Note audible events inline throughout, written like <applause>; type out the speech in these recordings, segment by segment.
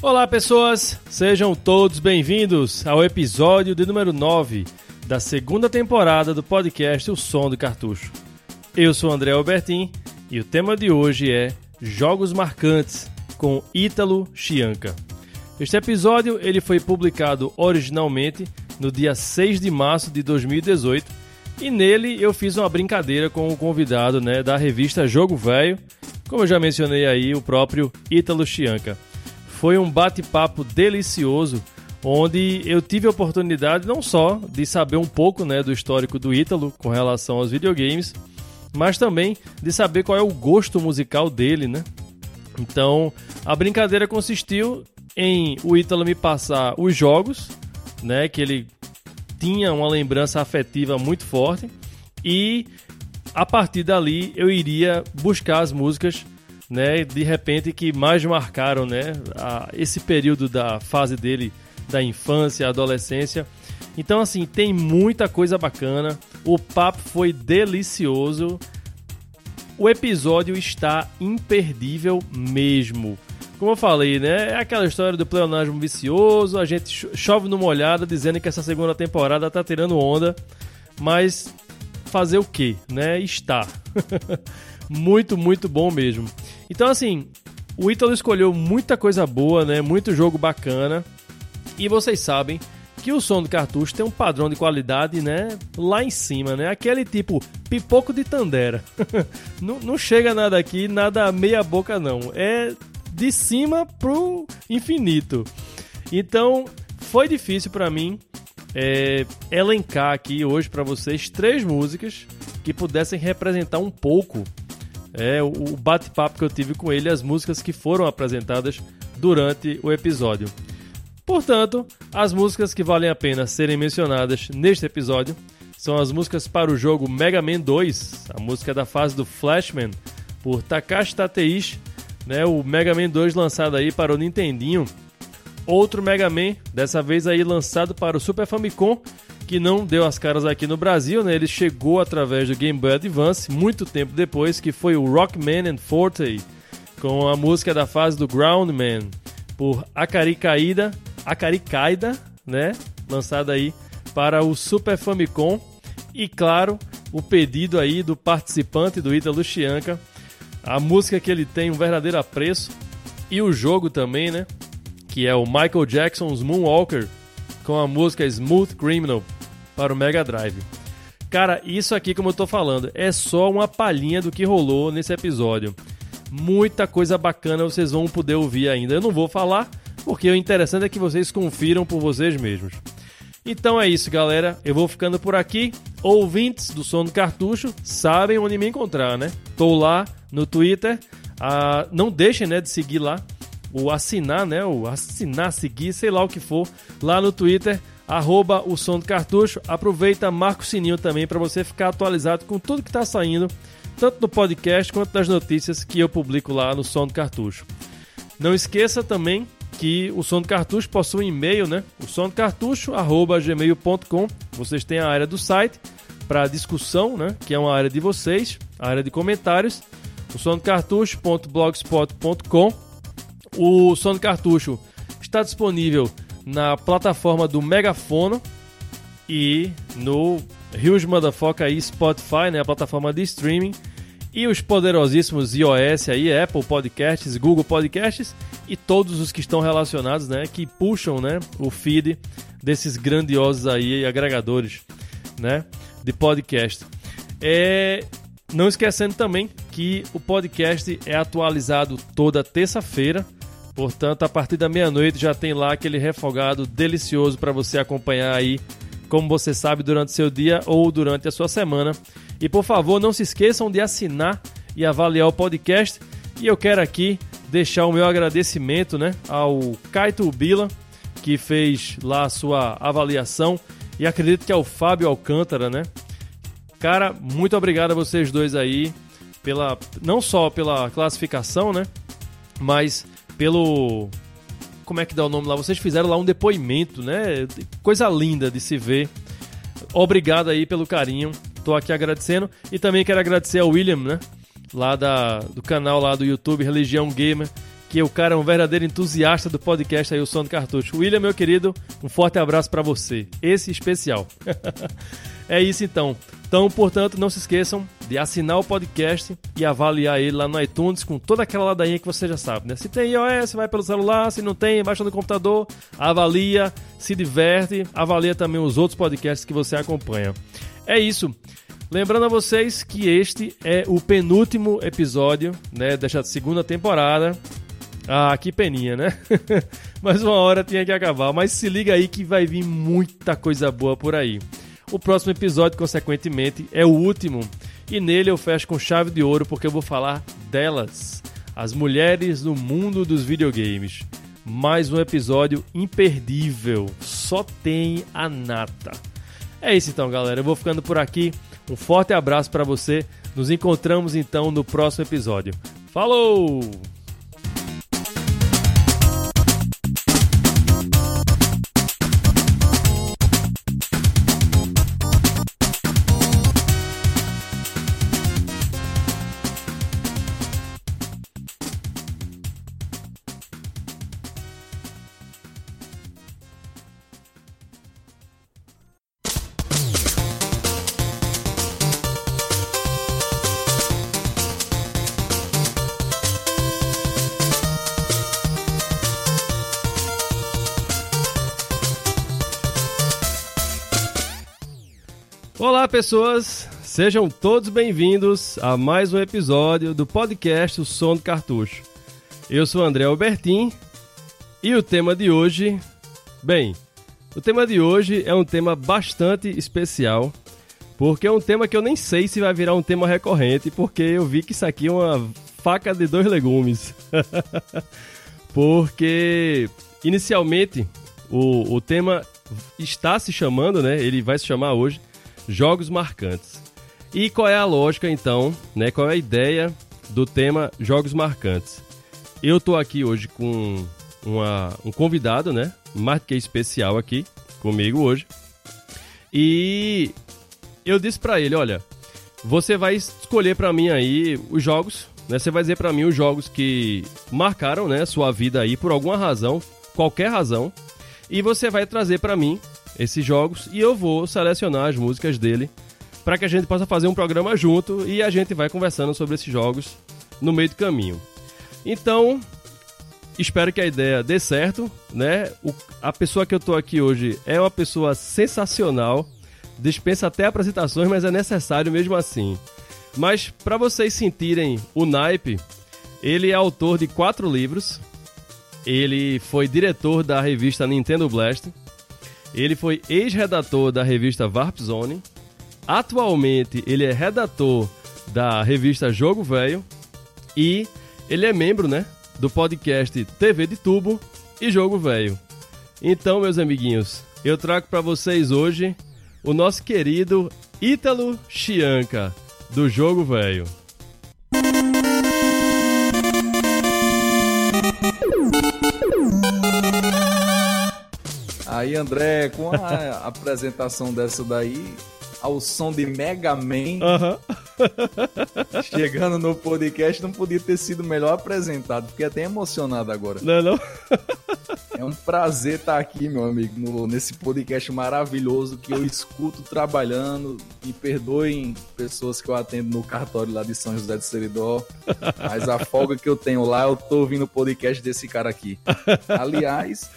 Olá, pessoas! Sejam todos bem-vindos ao episódio de número 9 da segunda temporada do podcast O Som do Cartucho. Eu sou André Albertin e o tema de hoje é Jogos Marcantes com Ítalo Chianca. Este episódio ele foi publicado originalmente no dia 6 de março de 2018 e nele eu fiz uma brincadeira com o convidado né, da revista Jogo Velho, como eu já mencionei aí, o próprio Ítalo Chianca. Foi um bate-papo delicioso, onde eu tive a oportunidade não só de saber um pouco né, do histórico do Ítalo com relação aos videogames, mas também de saber qual é o gosto musical dele, né? Então, a brincadeira consistiu em o Ítalo me passar os jogos, né, que ele tinha uma lembrança afetiva muito forte e a partir dali eu iria buscar as músicas né, de repente que mais marcaram, né, a, esse período da fase dele da infância, adolescência. Então assim, tem muita coisa bacana. O papo foi delicioso. O episódio está imperdível mesmo. Como eu falei, né? É aquela história do pleonasmo vicioso, a gente chove no molhado dizendo que essa segunda temporada tá tirando onda, mas fazer o que, né? Está. <laughs> muito, muito bom mesmo. Então, assim, o Ítalo escolheu muita coisa boa, né? Muito jogo bacana. E vocês sabem que o som do cartucho tem um padrão de qualidade, né? Lá em cima, né? Aquele tipo pipoco de Tandera. <laughs> não, não chega nada aqui, nada meia boca, não. É de cima pro infinito. Então, foi difícil para mim é, elencar aqui hoje para vocês três músicas que pudessem representar um pouco é, o bate-papo que eu tive com ele, as músicas que foram apresentadas durante o episódio. Portanto, as músicas que valem a pena serem mencionadas neste episódio são as músicas para o jogo Mega Man 2, a música da fase do Flashman, por Takashi Tateishi, né, o Mega Man 2 lançado aí para o Nintendinho. Outro Mega Man, dessa vez aí lançado para o Super Famicom que não deu as caras aqui no Brasil, né? Ele chegou através do Game Boy Advance muito tempo depois, que foi o Rockman and Forte, com a música da fase do Groundman, por Akari Kaida, Akari Kaida, né? Lançada aí para o Super Famicom. E claro, o pedido aí do participante do Ita Lucianca, a música que ele tem um verdadeiro apreço e o jogo também, né? Que é o Michael Jackson's Moonwalker com a música Smooth Criminal para o Mega Drive. Cara, isso aqui, como eu tô falando, é só uma palhinha do que rolou nesse episódio. Muita coisa bacana vocês vão poder ouvir ainda. Eu não vou falar, porque o interessante é que vocês confiram por vocês mesmos. Então é isso, galera. Eu vou ficando por aqui. Ouvintes do Som do Cartucho sabem onde me encontrar, né? Tô lá no Twitter. Ah, não deixem né, de seguir lá. O assinar, né? O assinar, seguir, sei lá o que for. Lá no Twitter arroba o som do cartucho. Aproveita, marca o sininho também para você ficar atualizado com tudo que está saindo, tanto no podcast quanto nas notícias que eu publico lá no Som do Cartucho. Não esqueça também que o Som do Cartucho possui um e-mail, né? O som do cartucho, arroba gmail.com. Vocês têm a área do site para discussão, né? Que é uma área de vocês, a área de comentários. O som do cartucho.blogspot.com. O Som do Cartucho está disponível na plataforma do Megafono e no Huge Motherfucker aí Spotify, né, a plataforma de streaming, e os poderosíssimos iOS aí, Apple Podcasts, Google Podcasts e todos os que estão relacionados, né, que puxam, né, o feed desses grandiosos aí agregadores, né, de podcast. É, não esquecendo também que o podcast é atualizado toda terça-feira Portanto, a partir da meia-noite já tem lá aquele refogado delicioso para você acompanhar aí, como você sabe, durante seu dia ou durante a sua semana. E por favor, não se esqueçam de assinar e avaliar o podcast. E eu quero aqui deixar o meu agradecimento né, ao Kaito Bila, que fez lá a sua avaliação. E acredito que é o Fábio Alcântara, né? Cara, muito obrigado a vocês dois aí, pela, não só pela classificação, né? Mas pelo. Como é que dá o nome lá? Vocês fizeram lá um depoimento, né? Coisa linda de se ver. Obrigado aí pelo carinho. Tô aqui agradecendo. E também quero agradecer ao William, né? Lá da, do canal lá do YouTube Religião Gamer. Que o cara é um verdadeiro entusiasta do podcast aí, o Som Cartucho. William, meu querido, um forte abraço para você. Esse especial. <laughs> é isso então. Então, portanto, não se esqueçam de assinar o podcast e avaliar ele lá no iTunes com toda aquela ladainha que você já sabe, né? Se tem iOS, vai pelo celular, se não tem, baixa no computador, avalia, se diverte, avalia também os outros podcasts que você acompanha. É isso. Lembrando a vocês que este é o penúltimo episódio, né, desta segunda temporada. Ah, que peninha, né? <laughs> Mas uma hora tinha que acabar. Mas se liga aí que vai vir muita coisa boa por aí. O próximo episódio, consequentemente, é o último. E nele eu fecho com chave de ouro porque eu vou falar delas. As mulheres no mundo dos videogames. Mais um episódio imperdível. Só tem a nata. É isso então, galera. Eu vou ficando por aqui. Um forte abraço para você. Nos encontramos então no próximo episódio. Falou! Pessoas! Sejam todos bem-vindos a mais um episódio do podcast O Som do Cartucho. Eu sou André Albertin e o tema de hoje. Bem, o tema de hoje é um tema bastante especial, porque é um tema que eu nem sei se vai virar um tema recorrente, porque eu vi que isso aqui é uma faca de dois legumes. <laughs> porque, inicialmente, o, o tema está se chamando, né? Ele vai se chamar hoje jogos marcantes. E qual é a lógica então, né? Qual é a ideia do tema jogos marcantes? Eu tô aqui hoje com uma, um convidado, né? Mais que especial aqui comigo hoje. E eu disse para ele, olha, você vai escolher para mim aí os jogos, né? Você vai dizer para mim os jogos que marcaram, né, sua vida aí por alguma razão, qualquer razão, e você vai trazer para mim esses jogos e eu vou selecionar as músicas dele para que a gente possa fazer um programa junto e a gente vai conversando sobre esses jogos no meio do caminho. Então, espero que a ideia dê certo, né? O, a pessoa que eu tô aqui hoje é uma pessoa sensacional, dispensa até apresentações, mas é necessário mesmo assim. Mas para vocês sentirem o naipe, ele é autor de quatro livros. Ele foi diretor da revista Nintendo Blast ele foi ex-redator da revista Warp Zone. Atualmente, ele é redator da revista Jogo Velho. E ele é membro, né, do podcast TV de Tubo e Jogo Velho. Então, meus amiguinhos, eu trago para vocês hoje o nosso querido Ítalo Chianca, do Jogo Velho. Aí, André, com a apresentação dessa daí, ao som de Mega Man, chegando no podcast, não podia ter sido melhor apresentado. Fiquei até emocionado agora. Não, é não? é um prazer estar aqui, meu amigo, no, nesse podcast maravilhoso que eu escuto trabalhando. Me perdoem pessoas que eu atendo no cartório lá de São José de Seridó, mas a folga que eu tenho lá, eu tô ouvindo o podcast desse cara aqui. Aliás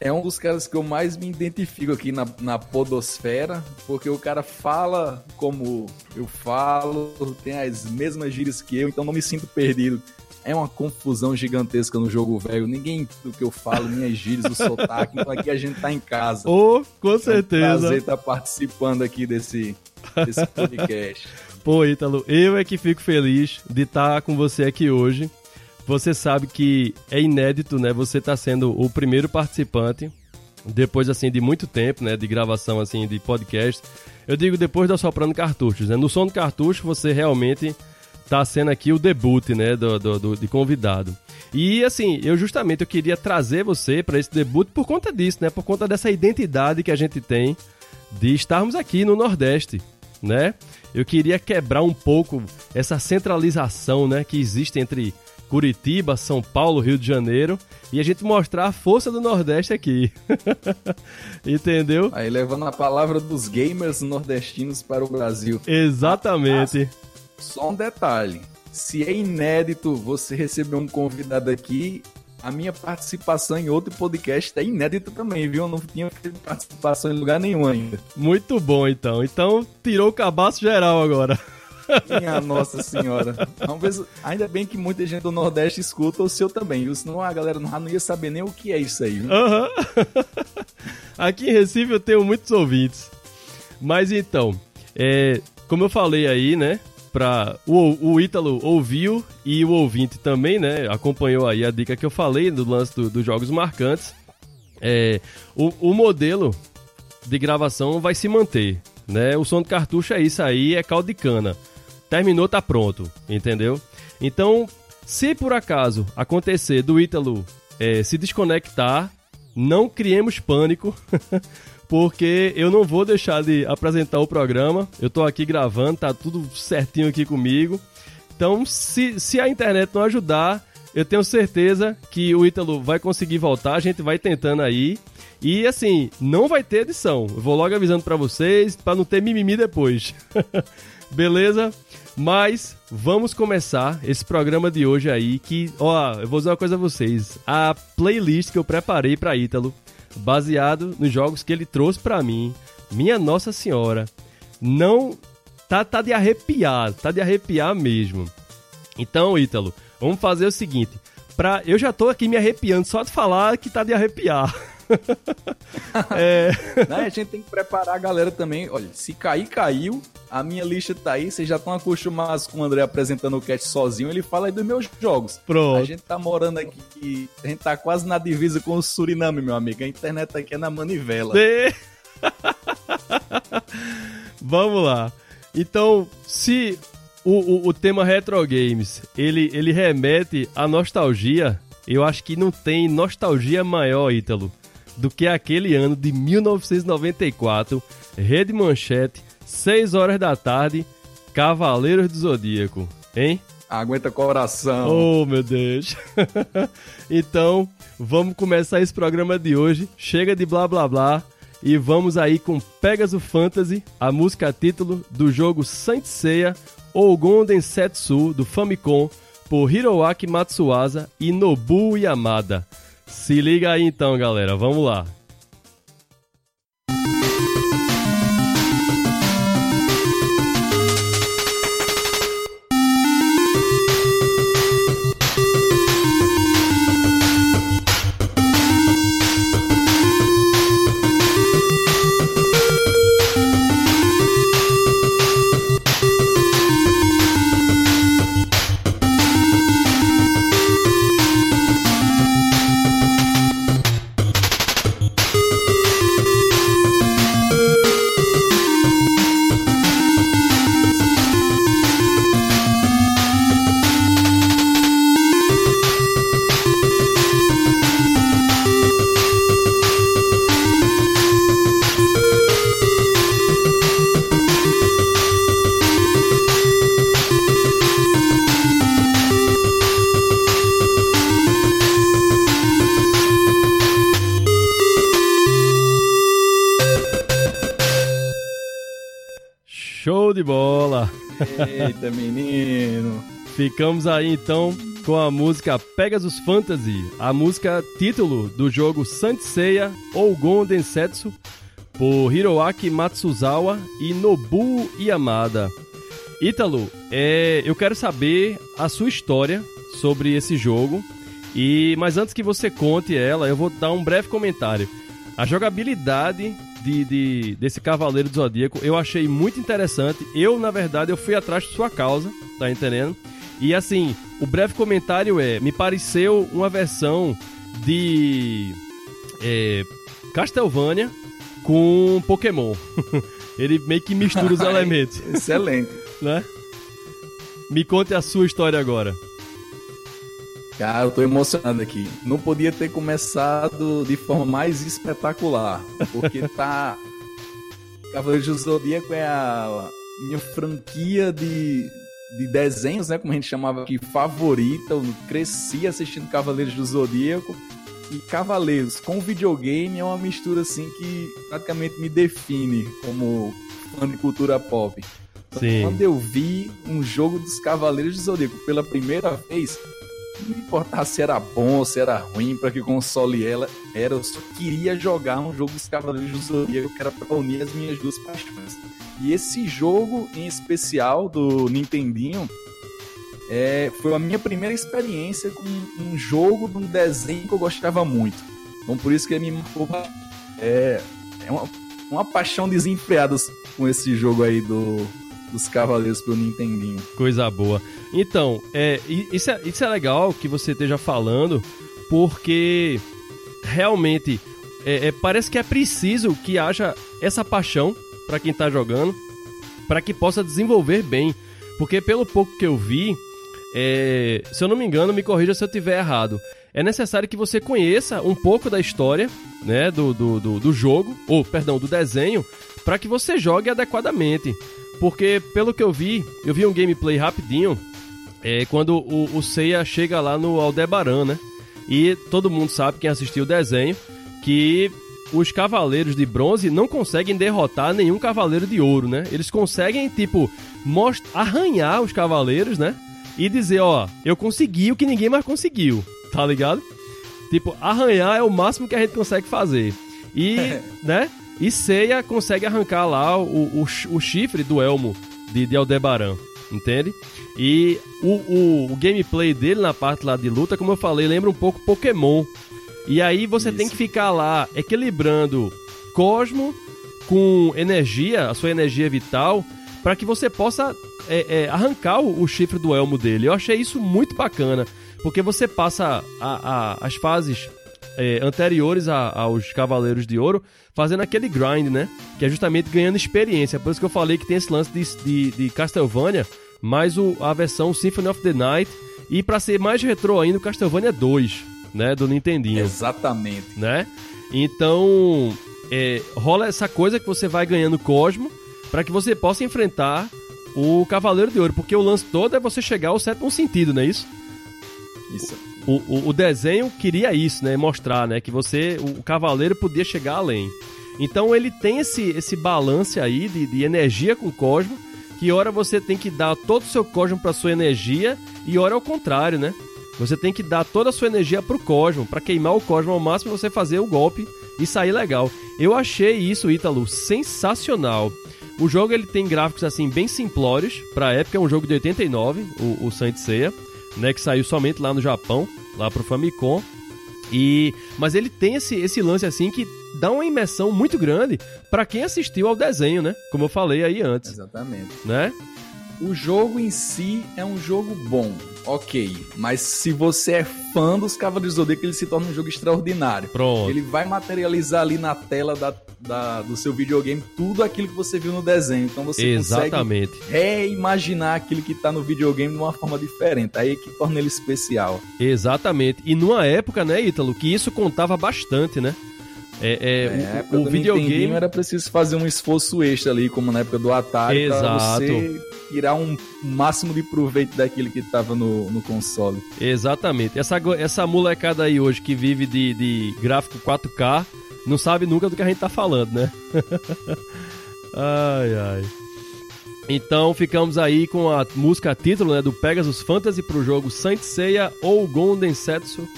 é um dos caras que eu mais me identifico aqui na, na podosfera, porque o cara fala como eu falo, tem as mesmas gírias que eu, então não me sinto perdido. É uma confusão gigantesca no jogo velho. Ninguém do que eu falo, minhas gírias, o <laughs> sotaque. Então aqui a gente tá em casa. Oh, com certeza. É um prazer estar tá participando aqui desse, desse <laughs> podcast. Pô, Ítalo, eu é que fico feliz de estar tá com você aqui hoje. Você sabe que é inédito, né? Você está sendo o primeiro participante depois assim de muito tempo, né, de gravação assim de podcast. Eu digo depois da soprando cartuchos, né? No som do cartucho você realmente tá sendo aqui o debut, né, do, do, do de convidado. E assim, eu justamente eu queria trazer você para esse debut por conta disso, né? Por conta dessa identidade que a gente tem de estarmos aqui no Nordeste, né? Eu queria quebrar um pouco essa centralização, né, que existe entre Curitiba, São Paulo, Rio de Janeiro e a gente mostrar a força do Nordeste aqui. <laughs> Entendeu? Aí levando a palavra dos gamers nordestinos para o Brasil. Exatamente. Ah, só um detalhe. Se é inédito você receber um convidado aqui, a minha participação em outro podcast é inédita também, viu? Eu não tinha participação em lugar nenhum ainda. Muito bom, então. Então, tirou o cabaço geral agora. <laughs> Minha Nossa Senhora. Ver, ainda bem que muita gente do Nordeste escuta o seu também? Senão a galera não ia saber nem o que é isso aí? Uhum. <laughs> Aqui em Recife eu tenho muitos ouvintes. Mas então, é, como eu falei aí, né? Pra, o, o Ítalo ouviu e o ouvinte também, né? Acompanhou aí a dica que eu falei do lance dos do jogos marcantes. É, o, o modelo de gravação vai se manter, né? O som de cartucho é isso aí, é caldo de cana terminou, tá pronto, entendeu? Então, se por acaso acontecer do Ítalo é, se desconectar, não criemos pânico, <laughs> porque eu não vou deixar de apresentar o programa. Eu tô aqui gravando, tá tudo certinho aqui comigo. Então, se, se a internet não ajudar, eu tenho certeza que o Ítalo vai conseguir voltar, a gente vai tentando aí. E assim, não vai ter edição. Eu vou logo avisando para vocês, para não ter mimimi depois. <laughs> Beleza? Mas vamos começar esse programa de hoje aí que, ó, eu vou dizer uma coisa a vocês. A playlist que eu preparei para Ítalo, baseado nos jogos que ele trouxe para mim, minha Nossa Senhora, não tá tá de arrepiar, tá de arrepiar mesmo. Então, Ítalo, vamos fazer o seguinte, pra, eu já tô aqui me arrepiando só de falar que tá de arrepiar. <laughs> <laughs> é... <laughs> Não, a gente tem que preparar a galera também. Olha, se cair, caiu. A minha lista tá aí. Vocês já estão acostumados com o André apresentando o cast sozinho. Ele fala aí dos meus jogos. Pronto. A gente tá morando aqui. A gente tá quase na divisa com o Suriname, meu amigo. A internet aqui é na manivela. De... <laughs> Vamos lá. Então, se o, o, o, tema retro games ele, ele remete à nostalgia, eu acho que não tem nostalgia maior, Ítalo, do que aquele ano de 1994, Rede Manchete, 6 horas da tarde, Cavaleiros do Zodíaco, hein? Aguenta coração. Oh, meu Deus. <laughs> então, vamos começar esse programa de hoje. Chega de blá blá blá e vamos aí com Pegasus Fantasy, a música título do jogo Saint Seiya Ougon Densetsu do Famicom por Hiroaki Matsuasa e Nobuo Yamada. Se liga aí então, galera. Vamos lá. Eita, menino! Ficamos aí então com a música Pegasus Fantasy, a música título do jogo Sanseia Ougon Densetsu, por Hiroaki Matsuzawa e Nobuo Yamada. Ítalo, é, eu quero saber a sua história sobre esse jogo, e mas antes que você conte ela, eu vou dar um breve comentário. A jogabilidade de, de, desse Cavaleiro do Zodíaco eu achei muito interessante. Eu, na verdade, eu fui atrás de sua causa, tá entendendo? E assim, o breve comentário é: me pareceu uma versão de é, Castlevania com Pokémon. <laughs> Ele meio que mistura os <laughs> elementos. Excelente. né? Me conte a sua história agora. Cara, eu tô emocionado aqui. Não podia ter começado de forma mais espetacular, porque <laughs> tá. Cavaleiros do Zodíaco é a minha franquia de, de desenhos, né? Como a gente chamava aqui, favorita. Eu cresci assistindo Cavaleiros do Zodíaco. E Cavaleiros com videogame é uma mistura assim que praticamente me define como fã de cultura pop. Então, Sim. Quando eu vi um jogo dos Cavaleiros do Zodíaco pela primeira vez, não importava se era bom se era ruim, para que console ela era, eu só queria jogar um jogo dos Cavaleiros do Zodíaco que era pra unir as minhas duas paixões. E esse jogo em especial do Nintendinho é, foi a minha primeira experiência com um jogo de um desenho que eu gostava muito. Então por isso que ele me marcou. É, é uma, uma paixão desenfreada com esse jogo aí do, dos Cavaleiros pro Nintendinho. Coisa boa. Então, é, isso, é, isso é legal que você esteja falando, porque realmente é, é, parece que é preciso que haja essa paixão para quem tá jogando, para que possa desenvolver bem. Porque pelo pouco que eu vi, é, se eu não me engano, me corrija se eu tiver errado. É necessário que você conheça um pouco da história, né, do, do, do, do jogo, ou perdão, do desenho, para que você jogue adequadamente. Porque pelo que eu vi, eu vi um gameplay rapidinho, é quando o, o Seiya chega lá no Aldebaran, né? E todo mundo sabe, quem assistiu o desenho, que os cavaleiros de bronze não conseguem derrotar nenhum cavaleiro de ouro, né? Eles conseguem, tipo, arranhar os cavaleiros, né? E dizer, ó, eu consegui o que ninguém mais conseguiu, tá ligado? Tipo, arranhar é o máximo que a gente consegue fazer. E, <laughs> né? E Seiya consegue arrancar lá o, o, o chifre do elmo de, de Aldebaran, entende? E o, o, o gameplay dele na parte lá de luta, como eu falei, lembra um pouco Pokémon. E aí você tem Isso. que ficar lá equilibrando Cosmo com energia, a sua energia vital, para que você possa é, é, arrancar o, o chifre do elmo dele. Eu achei isso muito bacana, porque você passa a- a- as fases é, anteriores a- aos Cavaleiros de Ouro fazendo aquele grind, né? Que é justamente ganhando experiência. Por isso que eu falei que tem esse lance de, de, de Castlevania, mais o, a versão Symphony of the Night, e para ser mais retrô ainda, o Castlevania 2, né? Do Nintendinho Exatamente. né? Então, é, rola essa coisa que você vai ganhando Cosmo para que você possa enfrentar o Cavaleiro de Ouro, porque o lance todo é você chegar ao sétimo sentido, não é isso? Isso. O, o, o desenho queria isso, né? Mostrar, né? Que você, o, o Cavaleiro podia chegar além. Então ele tem esse, esse balance aí de, de energia com Cosmo, que hora você tem que dar todo o seu Cosmo para sua energia e hora ao contrário, né? Você tem que dar toda a sua energia pro Cosmo, para queimar o Cosmo ao máximo você fazer o golpe e sair legal. Eu achei isso, Ítalo, sensacional. O jogo ele tem gráficos assim bem simplórios, pra época é um jogo de 89, o, o Saint Seiya, né, que saiu somente lá no Japão, lá pro Famicom. E mas ele tem esse, esse lance assim que dá uma imersão muito grande pra quem assistiu ao desenho, né? Como eu falei aí antes, Exatamente. né? O jogo em si é um jogo bom, ok. Mas se você é fã dos Cavaleiros do Zodíaco, ele se torna um jogo extraordinário. Pronto. Ele vai materializar ali na tela da, da- do seu videogame tudo aquilo que você viu no desenho. Então você consegue Exatamente. reimaginar aquilo que tá no videogame de uma forma diferente. Aí é que torna ele especial. Exatamente. E numa época, né, Ítalo, que isso contava bastante, né? É, é, É, o- o, videogame. Era preciso fazer um esforço extra ali, como na época do Atari, pra Exato. você tirar um máximo de proveito daquilo que tava no, no console. Exatamente. Essa, essa molecada aí hoje que vive de, de gráfico 4K não sabe nunca do que a gente tá falando, né? <laughs> ai, ai. Então ficamos aí com a música título né, do Pegasus Fantasy pro jogo Saint Seiya ou Gonden Setsu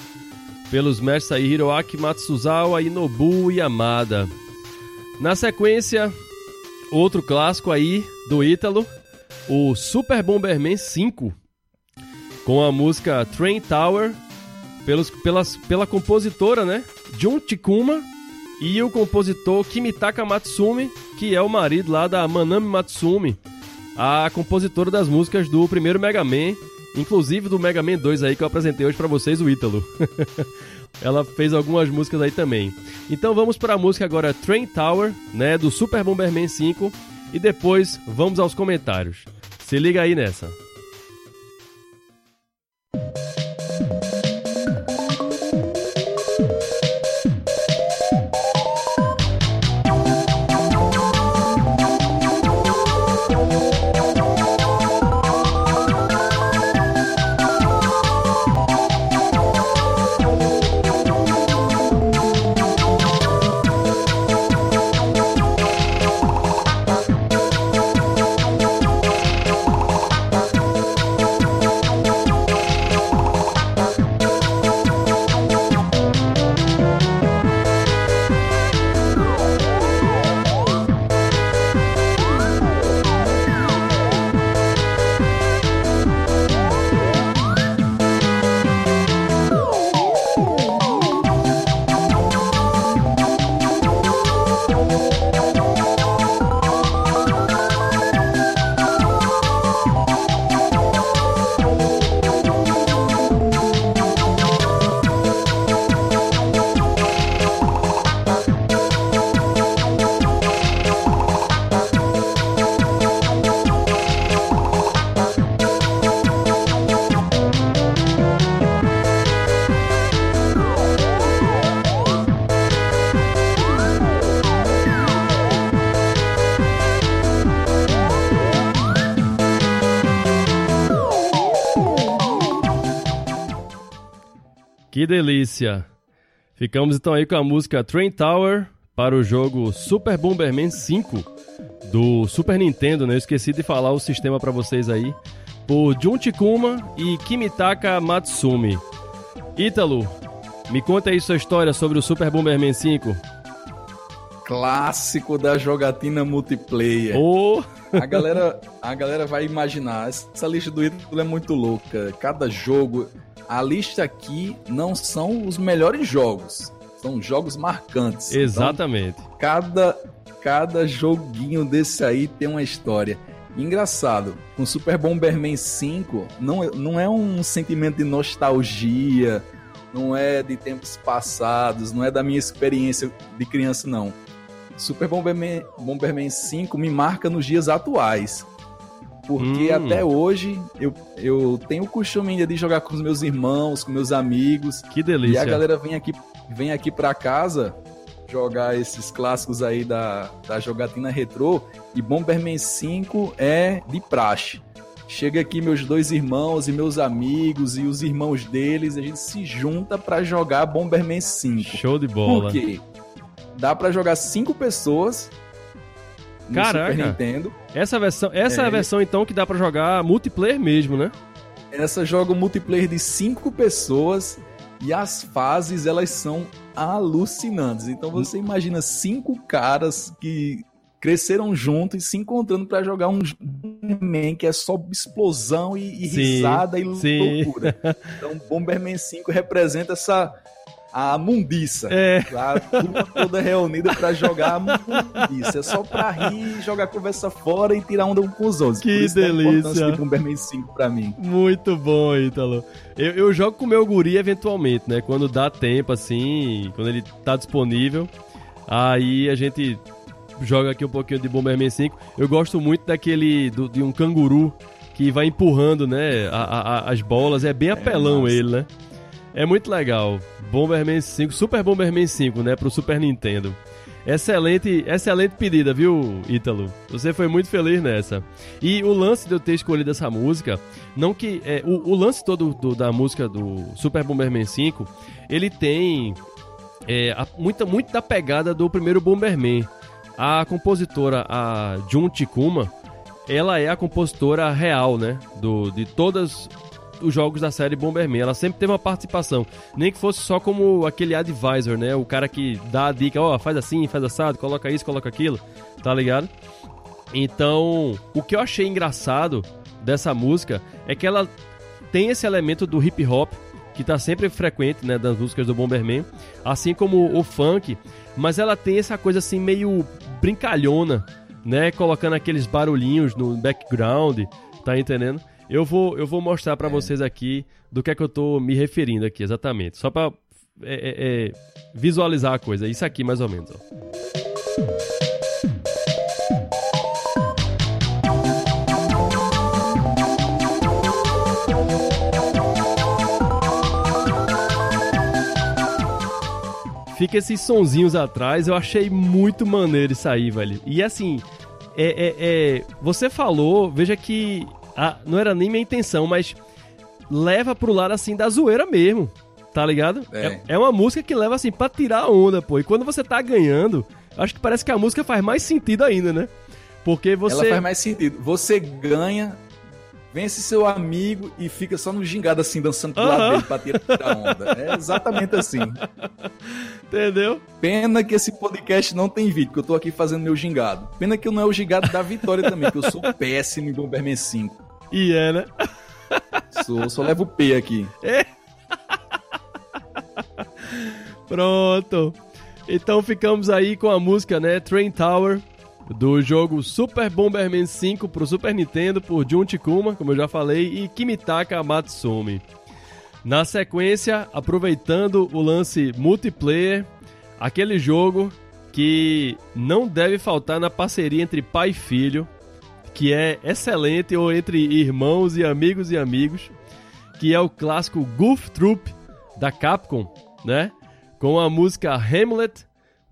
pelos mestres aí Hiroaki Matsuzawa e Nobuo Yamada. Na sequência, outro clássico aí do Ítalo, o Super Bomberman 5 com a música Train Tower pelos, pelas, pela compositora, né? Jun Chikuma e o compositor Kimitaka Matsumi, que é o marido lá da Manami Matsumi, a compositora das músicas do primeiro Mega Man, inclusive do Mega Man 2 aí que eu apresentei hoje pra vocês, o Ítalo. <laughs> Ela fez algumas músicas aí também. Então vamos para a música agora Train Tower, né, do Super Bomberman 5 e depois vamos aos comentários. Se liga aí nessa. Que delícia! Ficamos então aí com a música Train Tower para o jogo Super Bomberman 5 do Super Nintendo, né? Eu esqueci de falar o sistema para vocês aí. Por Junti Kuma e Kimitaka Matsumi. Ítalo, me conta aí sua história sobre o Super Bomberman 5. Clássico da jogatina multiplayer. Oh. A, galera, a galera vai imaginar, essa lista do Ítalo é muito louca. Cada jogo a lista aqui não são os melhores jogos, são jogos marcantes. Então, Exatamente. Então, cada, cada joguinho desse aí tem uma história. Engraçado, com Super Bomberman 5 não, não é um sentimento de nostalgia, não é de tempos passados, não é da minha experiência de criança, não. Super Bomberman, Bomberman 5 me marca nos dias atuais. Porque hum. até hoje eu, eu tenho o costume ainda de jogar com os meus irmãos, com meus amigos. Que delícia. E a galera vem aqui, vem aqui pra casa jogar esses clássicos aí da, da jogatina retrô. E Bomberman 5 é de praxe. Chega aqui meus dois irmãos e meus amigos e os irmãos deles, a gente se junta para jogar Bomberman 5. Show de bola. Por quê? Dá para jogar cinco pessoas no Caraca. Super Nintendo. Essa versão, essa é, é a versão então que dá para jogar multiplayer mesmo, né? Essa joga multiplayer de cinco pessoas e as fases elas são alucinantes. Então você hum. imagina cinco caras que cresceram juntos e se encontrando para jogar um Bomberman que é só explosão e, e risada e sim. loucura. <laughs> Então Bomberman 5 representa essa a mundiça. É. A turma toda reunida para jogar a mundiça. É só pra rir, jogar conversa fora e tirar onda um com os outros. Que delícia. É de Bomberman 5 pra mim. Muito bom, Ítalo. Eu, eu jogo com o meu guri eventualmente, né? Quando dá tempo, assim, quando ele tá disponível. Aí a gente joga aqui um pouquinho de Bomberman 5. Eu gosto muito daquele, do, de um canguru que vai empurrando, né, a, a, as bolas. É bem apelão é ele, né? É muito legal. Bomberman 5, Super Bomberman 5, né, pro Super Nintendo. Excelente, excelente pedida, viu, Ítalo? Você foi muito feliz nessa. E o lance de eu ter escolhido essa música, não que é, o, o lance todo do, da música do Super Bomberman 5, ele tem é, a, muita, muito da pegada do primeiro Bomberman. A compositora, a Jun Tikuma, ela é a compositora real, né, do, de todas os jogos da série Bomberman. Ela sempre teve uma participação, nem que fosse só como aquele advisor, né? O cara que dá a dica, ó, oh, faz assim, faz assado, coloca isso, coloca aquilo, tá ligado? Então, o que eu achei engraçado dessa música é que ela tem esse elemento do hip hop que tá sempre frequente, né, das músicas do Bomberman, assim como o funk, mas ela tem essa coisa assim meio brincalhona, né, colocando aqueles barulhinhos no background, tá entendendo? Eu vou, eu vou mostrar para é. vocês aqui do que é que eu tô me referindo aqui exatamente. Só para é, é, é, visualizar a coisa. Isso aqui, mais ou menos. Ó. Fica esses sonzinhos atrás, eu achei muito maneiro isso aí, velho. E assim, é, é, é, você falou, veja que ah, não era nem minha intenção, mas leva pro lado assim da zoeira mesmo. Tá ligado? É. é, é uma música que leva assim pra tirar a onda, pô. E quando você tá ganhando, acho que parece que a música faz mais sentido ainda, né? Porque você. Ela faz mais sentido. Você ganha, vence seu amigo e fica só no gingado assim, dançando pro lado dele pra tirar a onda. É exatamente assim. <laughs> Entendeu? Pena que esse podcast não tem vídeo, que eu tô aqui fazendo meu gingado. Pena que eu não é o gingado da vitória também, que eu sou péssimo em Bomberman 5. E é, né? Sou, só levo o P aqui. É. Pronto. Então ficamos aí com a música, né? Train Tower, do jogo Super Bomberman 5 pro Super Nintendo por Jun Kuma, como eu já falei, e Kimitaka Matsumi. Na sequência, aproveitando o lance multiplayer, aquele jogo que não deve faltar na parceria entre pai e filho, que é excelente, ou entre irmãos e amigos e amigos, que é o clássico Goof Troop da Capcom, né? Com a música Hamlet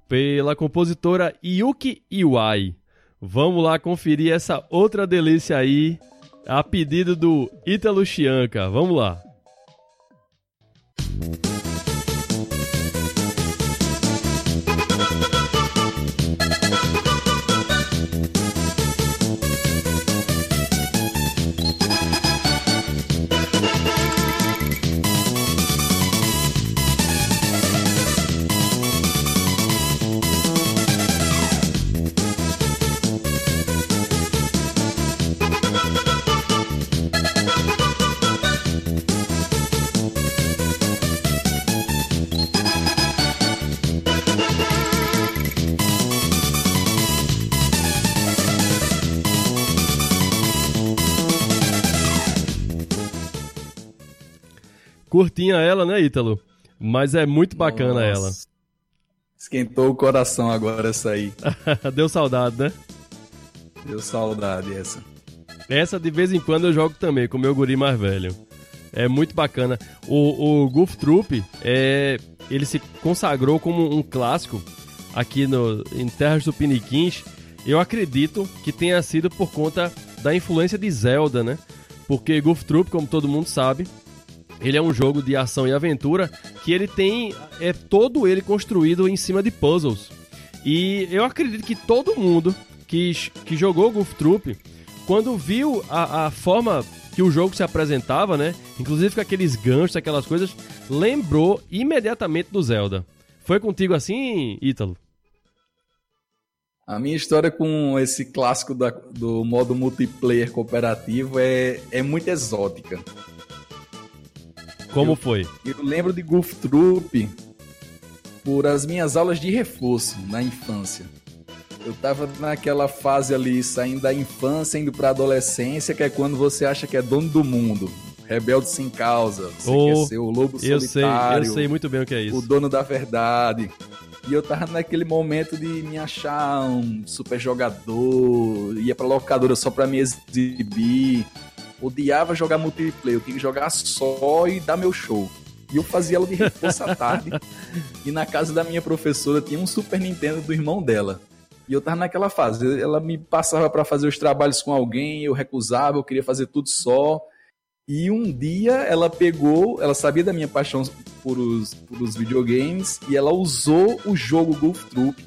pela compositora Yuki Iwai. Vamos lá conferir essa outra delícia aí, a pedido do Ítalo Chianca. Vamos lá. Música Curtinha ela, né, Ítalo? Mas é muito bacana Nossa. ela. Esquentou o coração agora essa aí. <laughs> Deu saudade, né? Deu saudade essa. Essa de vez em quando eu jogo também com o meu guri mais velho. É muito bacana. O, o Goof Troop, é, ele se consagrou como um clássico aqui no, em Terras do Piniquins. Eu acredito que tenha sido por conta da influência de Zelda, né? Porque Goof Troop, como todo mundo sabe, ele é um jogo de ação e aventura que ele tem é todo ele construído em cima de puzzles. E eu acredito que todo mundo que, que jogou Goof Troop, quando viu a, a forma que o jogo se apresentava, né? Inclusive com aqueles ganchos, aquelas coisas, lembrou imediatamente do Zelda. Foi contigo assim, Ítalo? A minha história com esse clássico da, do modo multiplayer cooperativo é, é muito exótica. Como eu, foi? Eu lembro de Goof Troop por as minhas aulas de reforço na infância. Eu tava naquela fase ali, saindo da infância, indo pra adolescência, que é quando você acha que é dono do mundo. Rebelde sem causa. Você oh, quer ser o lobo eu solitário. Sei, eu sei muito bem o que é isso. O dono da verdade. E eu tava naquele momento de me achar um super jogador, ia pra locadora só pra me exibir odiava jogar multiplayer, eu queria jogar só e dar meu show. E eu fazia ela de reforço à tarde. <laughs> E na casa da minha professora tinha um Super Nintendo do irmão dela. E eu tava naquela fase. Ela me passava para fazer os trabalhos com alguém, eu recusava, eu queria fazer tudo só. E um dia ela pegou, ela sabia da minha paixão por os, por os videogames, e ela usou o jogo Golf Troop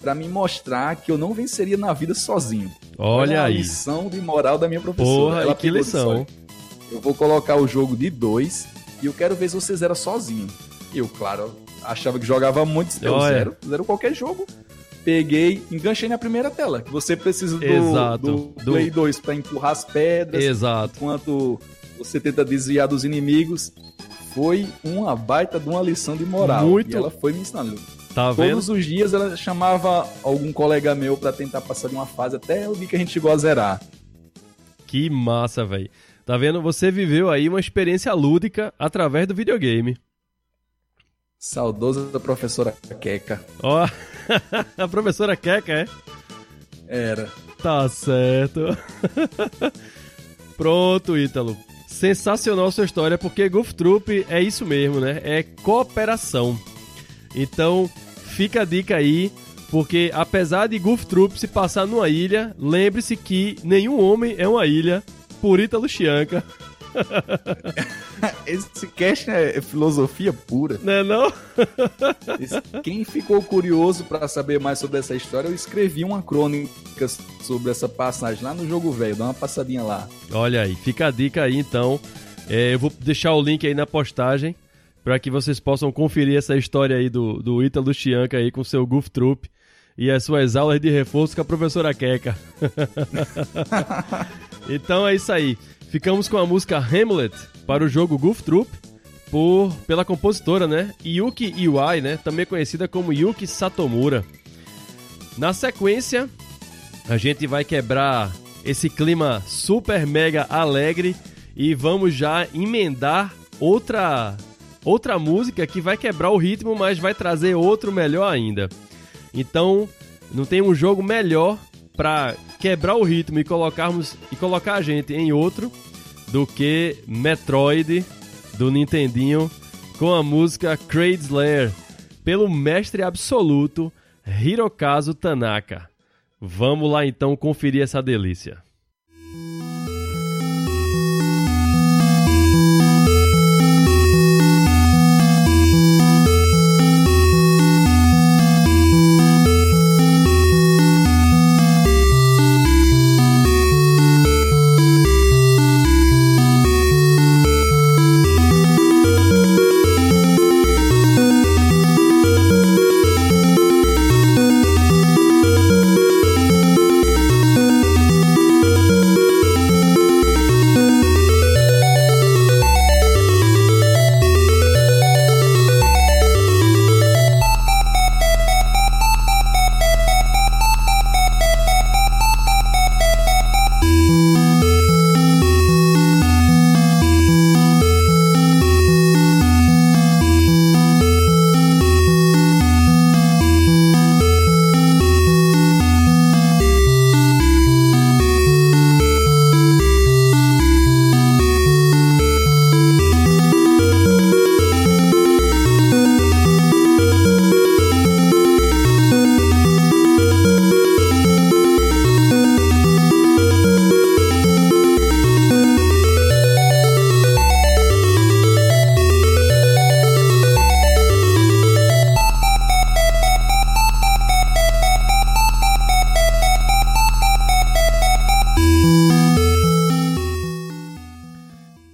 para me mostrar que eu não venceria na vida sozinho. Olha, aí. A lição de moral da minha professora. Porra, Ela que lição. eu vou colocar o jogo de dois e eu quero ver se você zera sozinho. Eu, claro, achava que jogava muito, eu zero, zero qualquer jogo. Peguei, enganchei na primeira tela. Você precisa do, Exato. do, do Play 2 para empurrar as pedras. Exato. Enquanto você tenta desviar dos inimigos. Foi uma baita de uma lição de moral. Muito. E ela foi me ensinando. Tá vendo? Todos os dias ela chamava algum colega meu para tentar passar de uma fase até o dia que a gente chegou a zerar. Que massa, velho. Tá vendo? Você viveu aí uma experiência lúdica através do videogame. Saudoso da professora Queca. Ó, oh, <laughs> a professora Queca, é? Era. Tá certo. Pronto, Ítalo. Sensacional sua história, porque Golf Troop é isso mesmo, né? É cooperação. Então, fica a dica aí, porque apesar de Goof Troop se passar numa ilha, lembre-se que nenhum homem é uma ilha, por Ítalo Chianca. <laughs> Esse cast é filosofia pura. Não é não? <laughs> Quem ficou curioso para saber mais sobre essa história, eu escrevi uma crônica sobre essa passagem lá no Jogo Velho. Dá uma passadinha lá. Olha aí, fica a dica aí então. É, eu vou deixar o link aí na postagem para que vocês possam conferir essa história aí do, do Ítalo Chianca aí com seu Goof Troop e as suas aulas de reforço com a professora Keka. <laughs> então é isso aí. Ficamos com a música Hamlet para o jogo Goof Troop por, pela compositora, né? Yuki Iwai, né? Também conhecida como Yuki Satomura. Na sequência, a gente vai quebrar esse clima super mega alegre e vamos já emendar outra outra música que vai quebrar o ritmo, mas vai trazer outro melhor ainda. Então, não tem um jogo melhor para quebrar o ritmo e colocarmos e colocar a gente em outro do que Metroid do Nintendinho com a música Crazy Slayer pelo mestre absoluto Hirokazu Tanaka. Vamos lá então conferir essa delícia.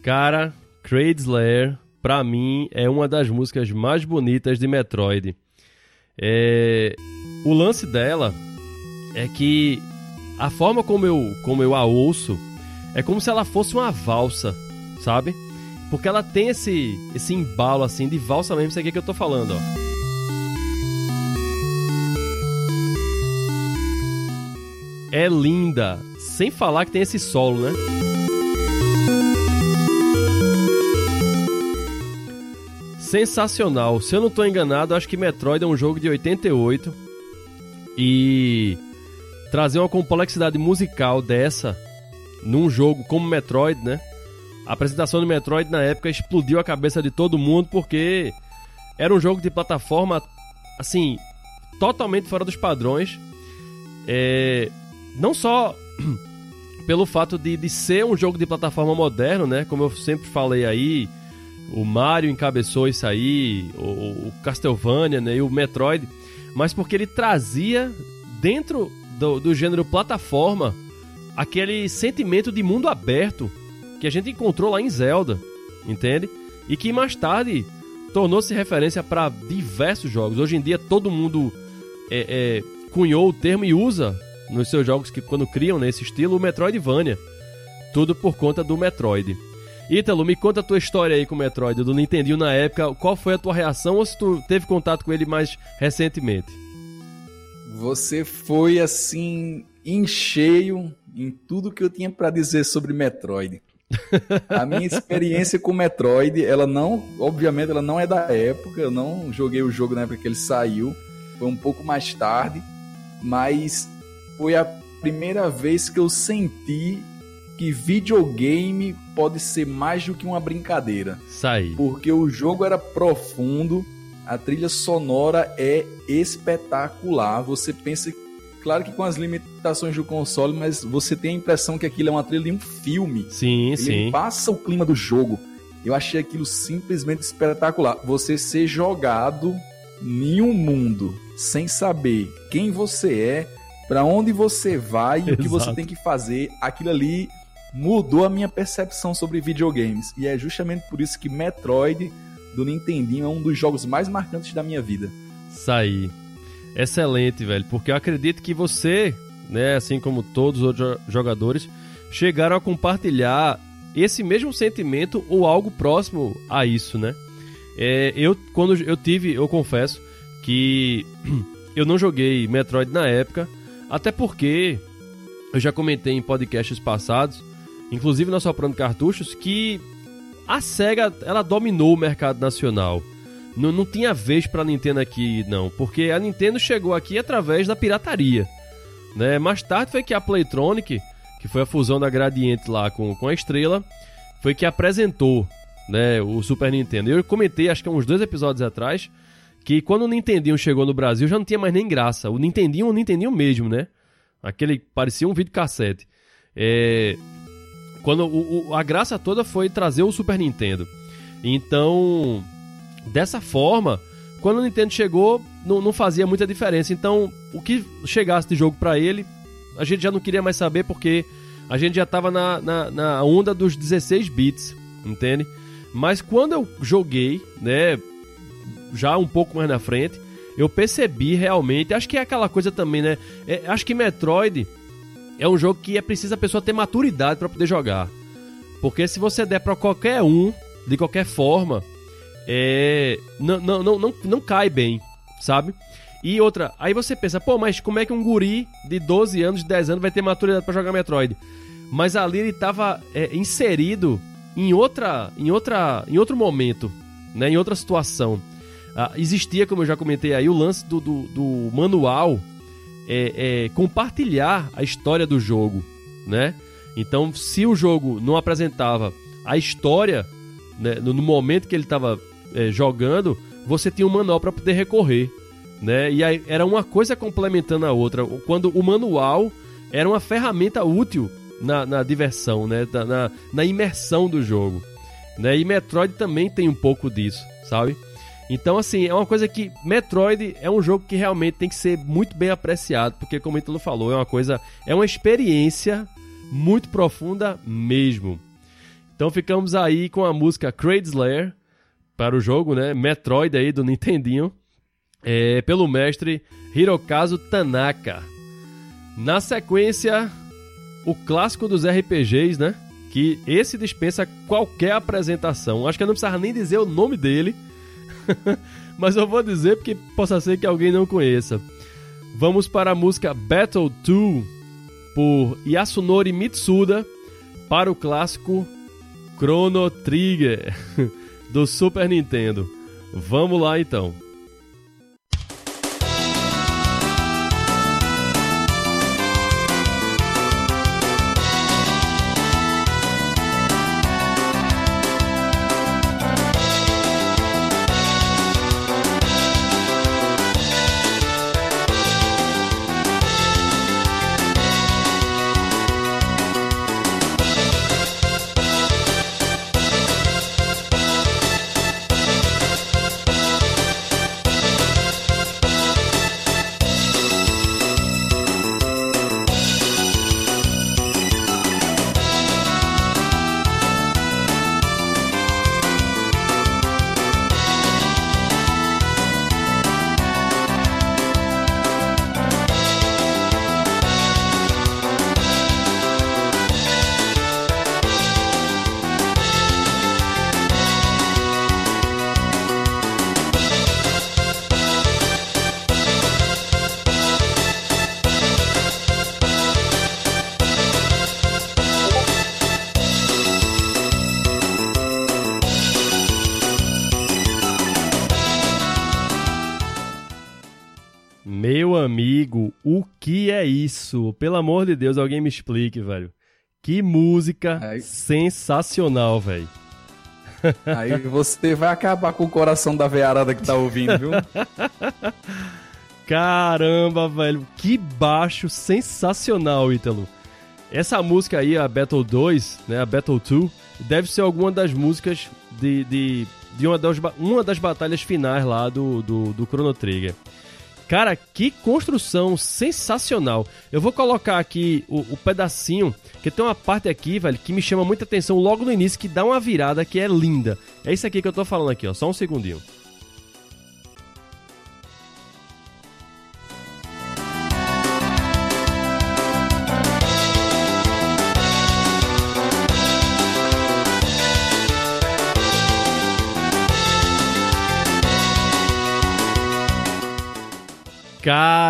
Kraid Slayer, pra mim, é uma das músicas mais bonitas de Metroid. É... O lance dela é que a forma como eu, como eu a ouço é como se ela fosse uma valsa, sabe? Porque ela tem esse, esse embalo assim de valsa mesmo, isso aqui que eu tô falando, ó. É linda, sem falar que tem esse solo, né? Sensacional. Se eu não tô enganado, acho que Metroid é um jogo de 88 e trazer uma complexidade musical dessa num jogo como Metroid, né? A apresentação do Metroid na época explodiu a cabeça de todo mundo porque era um jogo de plataforma assim totalmente fora dos padrões. É, não só <clears throat> pelo fato de, de ser um jogo de plataforma moderno, né? Como eu sempre falei aí, o Mario encabeçou isso aí, o, o Castlevania, né? E o Metroid, mas porque ele trazia dentro do, do gênero plataforma aquele sentimento de mundo aberto que a gente encontrou lá em Zelda, entende? E que mais tarde tornou-se referência para diversos jogos. Hoje em dia todo mundo é, é, cunhou o termo e usa nos seus jogos que quando criam nesse estilo o Metroidvania. Tudo por conta do Metroid. Ítalo, me conta a tua história aí com o Metroid, do Nintendo na época. Qual foi a tua reação ou se tu teve contato com ele mais recentemente? Você foi assim em cheio em tudo que eu tinha para dizer sobre Metroid. <laughs> A minha experiência com Metroid, ela não, obviamente, ela não é da época. Eu não joguei o jogo na época que ele saiu. Foi um pouco mais tarde, mas foi a primeira vez que eu senti que videogame pode ser mais do que uma brincadeira. Sai. Porque o jogo era profundo, a trilha sonora é espetacular. Você pensa, claro que com as limitações do console, mas você tem a impressão que aquilo é uma trilha de um filme. Sim, Ele sim. passa o clima do jogo. Eu achei aquilo simplesmente espetacular. Você ser jogado em um mundo sem saber quem você é, para onde você vai e o que você tem que fazer, aquilo ali mudou a minha percepção sobre videogames. E é justamente por isso que Metroid do Nintendinho é um dos jogos mais marcantes da minha vida. Saí. Excelente, velho, porque eu acredito que você, né, assim como todos os outros jogadores, chegaram a compartilhar esse mesmo sentimento ou algo próximo a isso, né? É, eu, quando eu tive, eu confesso que <clears throat> eu não joguei Metroid na época, até porque eu já comentei em podcasts passados, inclusive na Soprando Cartuchos, que a SEGA ela dominou o mercado nacional. Não, não tinha vez pra Nintendo aqui, não, porque a Nintendo chegou aqui através da pirataria. Né? Mais tarde foi que a Playtronic, que foi a fusão da Gradiente lá com, com a Estrela, foi que apresentou né, o Super Nintendo. Eu comentei, acho que uns dois episódios atrás, que quando o Nintendinho chegou no Brasil já não tinha mais nem graça. O Nintendinho, o Nintendinho mesmo, né? Aquele parecia um videocassete. É, quando o, o, a graça toda foi trazer o Super Nintendo. Então, dessa forma, quando o Nintendo chegou, não, não fazia muita diferença. Então, o que chegasse de jogo para ele, a gente já não queria mais saber porque a gente já tava na, na, na onda dos 16 bits, entende? Mas quando eu joguei, né, já um pouco mais na frente, eu percebi realmente, acho que é aquela coisa também, né? É, acho que Metroid é um jogo que é preciso a pessoa ter maturidade para poder jogar. Porque se você der para qualquer um, de qualquer forma, é, não, não, não, não, não cai bem, sabe? E outra, aí você pensa, pô, mas como é que um guri de 12 anos, de 10 anos vai ter maturidade para jogar Metroid? Mas ali ele tava é, inserido em outra, em outra, em outro momento, né? Em outra situação. Ah, existia, como eu já comentei aí, o lance do, do, do manual é, é, compartilhar a história do jogo, né? Então, se o jogo não apresentava a história né, no, no momento que ele estava é, jogando, você tinha um manual para poder recorrer, né? E aí era uma coisa complementando a outra. Quando o manual era uma ferramenta útil na, na diversão, né? Na, na imersão do jogo, né? E Metroid também tem um pouco disso, sabe? Então, assim, é uma coisa que Metroid é um jogo que realmente tem que ser muito bem apreciado, porque, como o Ítalo falou, é uma coisa, é uma experiência muito profunda mesmo. Então ficamos aí com a música Crazy Slayer para o jogo, né? Metroid aí do Nintendinho, é, pelo mestre Hirokazu Tanaka. Na sequência, o clássico dos RPGs, né? Que esse dispensa qualquer apresentação. Acho que eu não precisava nem dizer o nome dele, <laughs> mas eu vou dizer porque possa ser que alguém não conheça. Vamos para a música Battle 2 por Yasunori Mitsuda para o clássico Chrono Trigger <laughs> do Super Nintendo. Vamos lá então. Isso? Pelo amor de Deus, alguém me explique, velho. Que música Aí... sensacional, velho. <laughs> Aí você vai acabar com o coração da veiarada que tá ouvindo, viu? <laughs> Caramba, velho. Que baixo sensacional, Ítalo. Essa música aí, a Battle 2, né, a Battle 2, deve ser alguma das músicas de, de, de uma, das, uma das batalhas finais lá do, do, do Chrono Trigger. Cara, que construção sensacional. Eu vou colocar aqui o, o, pedacinho, que tem uma parte aqui, velho, que me chama muita atenção logo no início, que dá uma virada que é linda. É isso aqui que eu tô falando aqui, ó. Só um segundinho.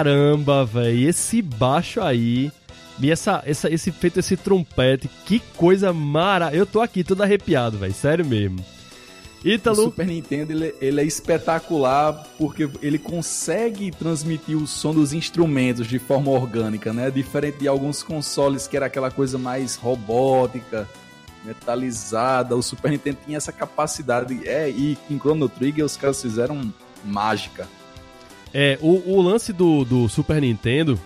Caramba, velho, esse baixo aí. E essa, essa, esse feito esse trompete, que coisa mara. Eu tô aqui todo arrepiado, velho, sério mesmo. Ítalo... O Super Nintendo ele, ele, é espetacular porque ele consegue transmitir o som dos instrumentos de forma orgânica, né? Diferente de alguns consoles que era aquela coisa mais robótica, metalizada. O Super Nintendo tinha essa capacidade. É, e em Chrono Trigger os caras fizeram mágica. É, o, o lance do, do Super Nintendo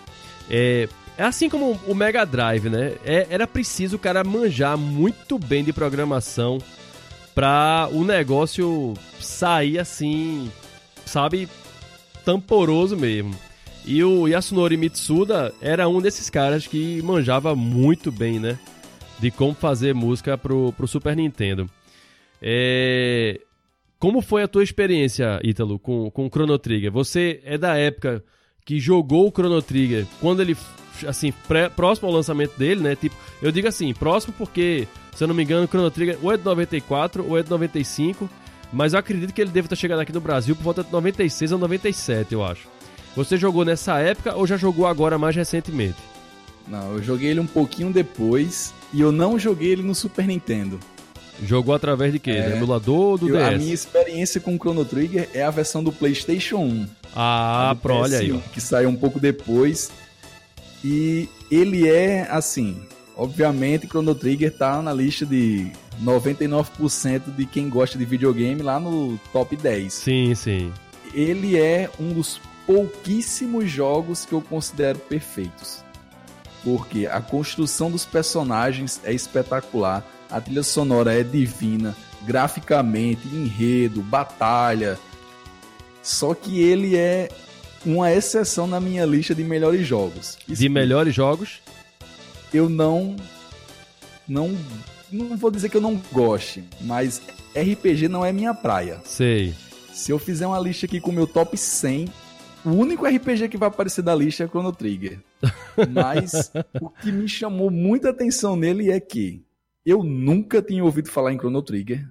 é, é assim como o Mega Drive, né? É, era preciso o cara manjar muito bem de programação pra o negócio sair assim, sabe, tamporoso mesmo. E o Yasunori Mitsuda era um desses caras que manjava muito bem, né? De como fazer música pro, pro Super Nintendo. É, como foi a tua experiência, Ítalo, com, com o Chrono Trigger? Você é da época que jogou o Chrono Trigger quando ele, assim, pré, próximo ao lançamento dele, né? Tipo, eu digo assim, próximo porque, se eu não me engano, o Chrono Trigger ou é de 94 ou é de 95, mas eu acredito que ele deve estar chegando aqui no Brasil por volta de 96 ou 97, eu acho. Você jogou nessa época ou já jogou agora mais recentemente? Não, eu joguei ele um pouquinho depois e eu não joguei ele no Super Nintendo. Jogou através de quê? É, do emulador do eu, DS? A minha experiência com o Chrono Trigger é a versão do PlayStation 1. Ah, pro, olha aí. Que saiu um pouco depois. E ele é, assim, obviamente Chrono Trigger tá na lista de 99% de quem gosta de videogame lá no top 10. Sim, sim. Ele é um dos pouquíssimos jogos que eu considero perfeitos. Porque a construção dos personagens é espetacular a trilha sonora é divina, graficamente, enredo, batalha. Só que ele é uma exceção na minha lista de melhores jogos. De melhores jogos? Eu não não não vou dizer que eu não goste, mas RPG não é minha praia. Sei. Se eu fizer uma lista aqui com o meu top 100, o único RPG que vai aparecer da lista é Chrono Trigger. <laughs> Mas o que me chamou muita atenção nele é que eu nunca tinha ouvido falar em Chrono Trigger.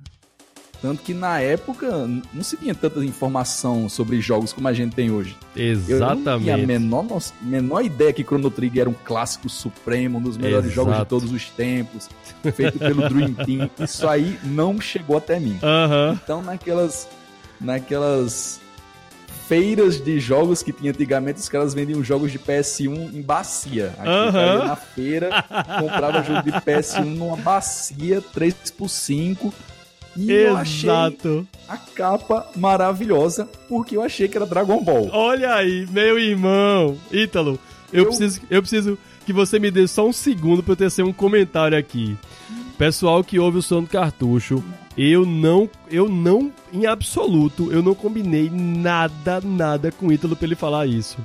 Tanto que na época não se tinha tanta informação sobre jogos como a gente tem hoje. Exatamente. Eu não tinha a menor, menor ideia que Chrono Trigger era um clássico supremo, um dos melhores Exato. jogos de todos os tempos, feito pelo <laughs> Dream Team. Isso aí não chegou até mim. Uhum. Então naquelas, naquelas feiras de jogos que tinha antigamente, os caras vendiam jogos de PS1 em bacia. Aqui uhum. na feira, comprava jogo de PS1 numa bacia 3x5 e Exato. eu achei a capa maravilhosa, porque eu achei que era Dragon Ball. Olha aí, meu irmão. Ítalo, eu, eu... Preciso, eu preciso que você me dê só um segundo para eu tecer um comentário aqui. Pessoal que ouve o som do cartucho, eu não, eu não, em absoluto, eu não combinei nada, nada com o Ítalo pra ele falar isso.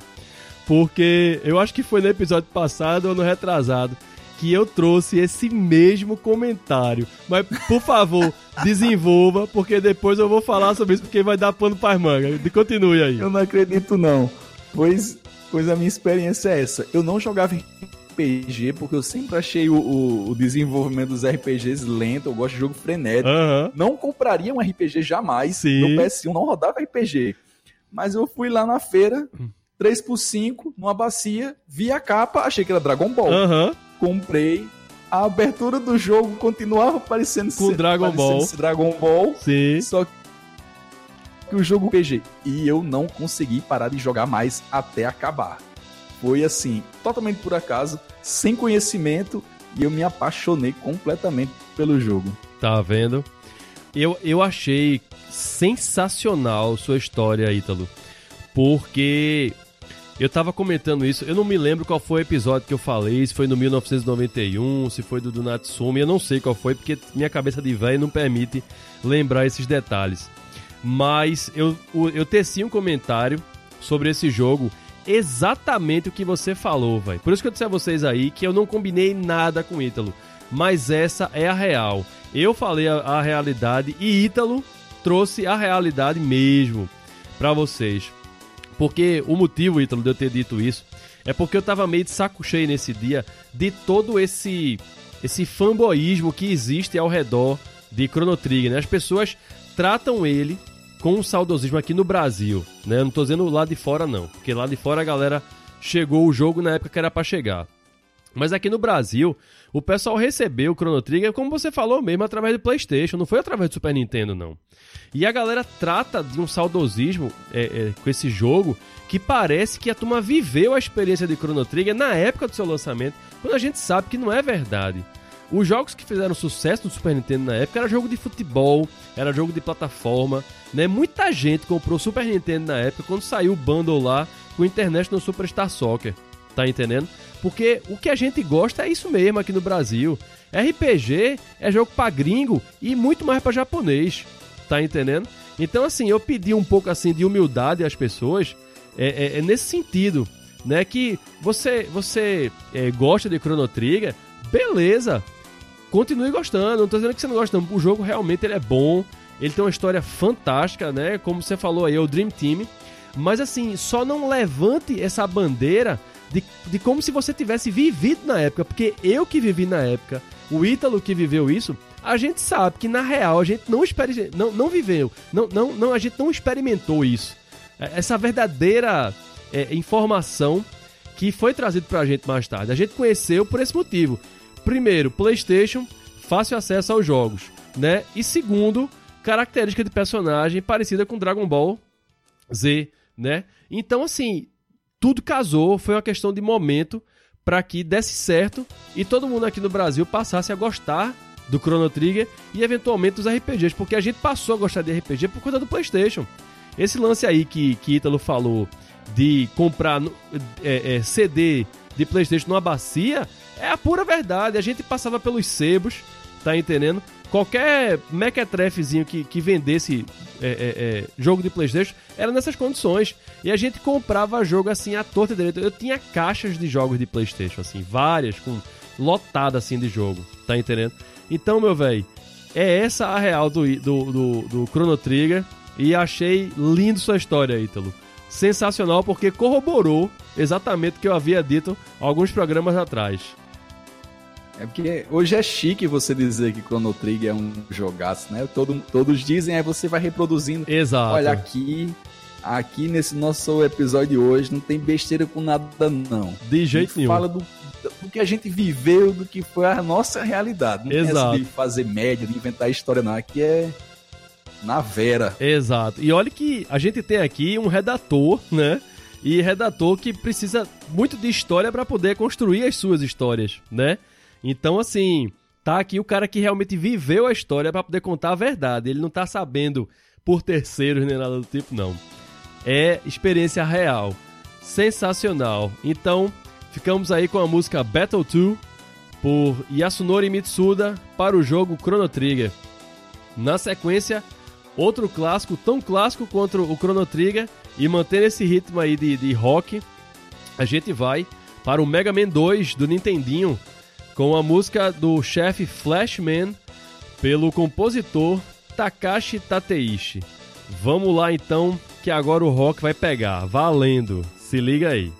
Porque eu acho que foi no episódio passado ou no retrasado que eu trouxe esse mesmo comentário. Mas, por favor, <laughs> desenvolva, porque depois eu vou falar sobre isso, porque vai dar pano para manga. Continue aí. Eu não acredito, não. Pois, pois a minha experiência é essa. Eu não jogava RPG, porque eu sempre achei o, o, o desenvolvimento dos RPGs lento. Eu gosto de jogo frenético. Uhum. Não compraria um RPG jamais. Sim. No PS1 não rodava RPG. Mas eu fui lá na feira, 3x5, numa bacia, vi a capa, achei que era Dragon Ball. Uhum comprei. A abertura do jogo continuava parecendo com ser, Dragon Ball. Dragon Ball. Sim. Só que o jogo PG. E eu não consegui parar de jogar mais até acabar. Foi assim, totalmente por acaso, sem conhecimento, e eu me apaixonei completamente pelo jogo. Tá vendo? Eu, eu achei sensacional sua história, Ítalo. Porque eu tava comentando isso, eu não me lembro qual foi o episódio que eu falei, se foi no 1991, se foi do, do Natsumi, eu não sei qual foi, porque minha cabeça de velho não permite lembrar esses detalhes. Mas eu, eu teci um comentário sobre esse jogo, exatamente o que você falou, velho. Por isso que eu disse a vocês aí que eu não combinei nada com Ítalo. Mas essa é a real. Eu falei a, a realidade e Ítalo trouxe a realidade mesmo para vocês. Porque o motivo, Ítalo, de eu ter dito isso é porque eu tava meio de saco cheio nesse dia de todo esse esse fanboísmo que existe ao redor de Chrono Trigger, né? As pessoas tratam ele com um saudosismo aqui no Brasil, né? Eu não tô dizendo lá de fora não, porque lá de fora a galera chegou o jogo na época que era para chegar. Mas aqui no Brasil, o pessoal recebeu o Chrono Trigger, como você falou mesmo, através do PlayStation, não foi através do Super Nintendo, não. E a galera trata de um saudosismo é, é, com esse jogo que parece que a turma viveu a experiência de Chrono Trigger na época do seu lançamento, quando a gente sabe que não é verdade. Os jogos que fizeram sucesso no Super Nintendo na época era jogo de futebol, era jogo de plataforma, né? Muita gente comprou Super Nintendo na época quando saiu o bundle lá com internet no Superstar Soccer, tá entendendo? Porque o que a gente gosta é isso mesmo aqui no Brasil. RPG é jogo pra gringo e muito mais pra japonês. Tá entendendo? Então, assim, eu pedi um pouco assim de humildade às pessoas é, é, é nesse sentido, né? Que você, você é, gosta de Chrono Trigger, beleza. Continue gostando. Não tô dizendo que você não gosta, não. O jogo realmente ele é bom. Ele tem uma história fantástica, né? Como você falou aí, é o Dream Team. Mas assim, só não levante essa bandeira de, de como se você tivesse vivido na época, porque eu que vivi na época, o Ítalo que viveu isso, a gente sabe que na real a gente não, não, não viveu, não, não, não, a gente não experimentou isso. É, essa verdadeira é, informação que foi trazida pra gente mais tarde. A gente conheceu por esse motivo. Primeiro, PlayStation, fácil acesso aos jogos, né? E segundo, característica de personagem parecida com Dragon Ball Z, né? Então, assim, tudo casou, foi uma questão de momento para que desse certo e todo mundo aqui no Brasil passasse a gostar do Chrono Trigger e eventualmente dos RPGs, porque a gente passou a gostar de RPG por conta do PlayStation. Esse lance aí que, que Ítalo falou de comprar é, é, CD de PlayStation numa bacia é a pura verdade. A gente passava pelos sebos, tá entendendo? Qualquer mequetrefezinho que, que vendesse é, é, é, jogo de Playstation era nessas condições. E a gente comprava jogo assim à torta direita. Eu tinha caixas de jogos de Playstation, assim, várias, com lotada assim de jogo, tá entendendo? Então, meu velho, é essa a real do, do, do, do Chrono Trigger. E achei lindo sua história, Ítalo. Sensacional porque corroborou exatamente o que eu havia dito alguns programas atrás. É porque hoje é chique você dizer que Chrono Trigger é um jogaço, né? Todo, todos dizem, aí você vai reproduzindo. Exato. Olha aqui, aqui nesse nosso episódio de hoje não tem besteira com nada não. De jeito nenhum. Fala do, do que a gente viveu, do que foi a nossa realidade. Não Exato. de fazer média, de inventar história não. Aqui é na vera. Exato. E olha que a gente tem aqui um redator, né? E redator que precisa muito de história para poder construir as suas histórias, né? Então, assim, tá aqui o cara que realmente viveu a história para poder contar a verdade. Ele não tá sabendo por terceiros nem nada do tipo, não. É experiência real. Sensacional. Então, ficamos aí com a música Battle 2 por Yasunori Mitsuda para o jogo Chrono Trigger. Na sequência, outro clássico, tão clássico quanto o Chrono Trigger, e mantendo esse ritmo aí de, de rock, a gente vai para o Mega Man 2 do Nintendinho, com a música do chefe Flashman pelo compositor Takashi Tateishi. Vamos lá então, que agora o rock vai pegar, valendo. Se liga aí.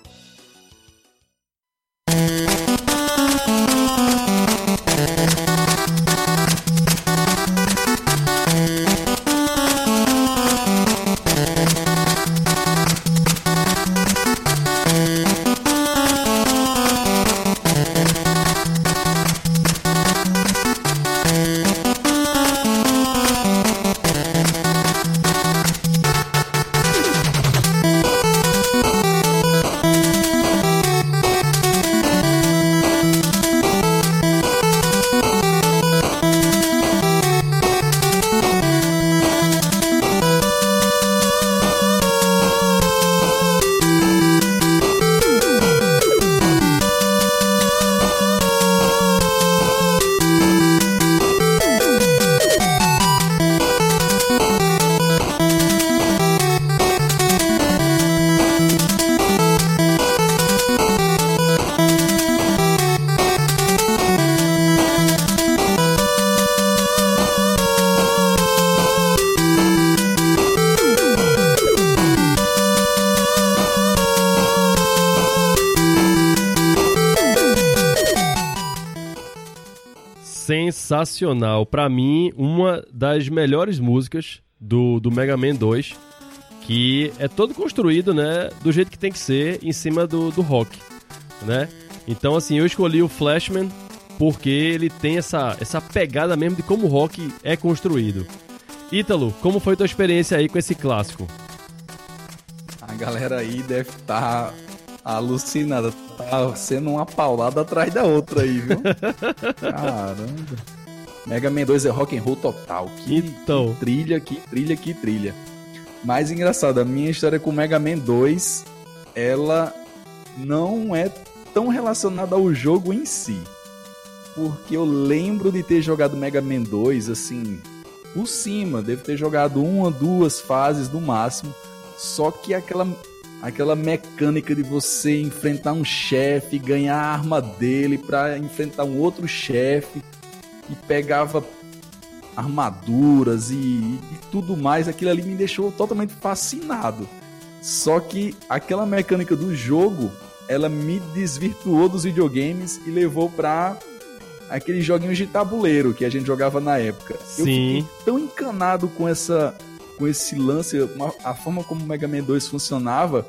Sensacional. Para mim, uma das melhores músicas do, do Mega Man 2, que é todo construído, né, do jeito que tem que ser, em cima do, do rock, né? Então, assim, eu escolhi o Flashman porque ele tem essa, essa pegada mesmo de como o rock é construído. Ítalo, como foi tua experiência aí com esse clássico? A galera aí deve estar tá alucinada. Tá sendo uma paulada atrás da outra aí, viu? <laughs> Caramba. Mega Man 2 é rock and roll total. Que, então. que trilha, que trilha, que trilha. Mais engraçado, a minha história com Mega Man 2, ela não é tão relacionada ao jogo em si. Porque eu lembro de ter jogado Mega Man 2 assim, por cima, devo ter jogado uma, duas fases no máximo. Só que aquela aquela mecânica de você enfrentar um chefe, ganhar a arma dele para enfrentar um outro chefe e pegava armaduras e, e, tudo mais, aquilo ali me deixou totalmente fascinado. Só que aquela mecânica do jogo, ela me desvirtuou dos videogames e levou para aqueles joguinhos de tabuleiro que a gente jogava na época. Sim. Eu fiquei tão encanado com essa com esse lance, a forma como o Mega Man 2 funcionava,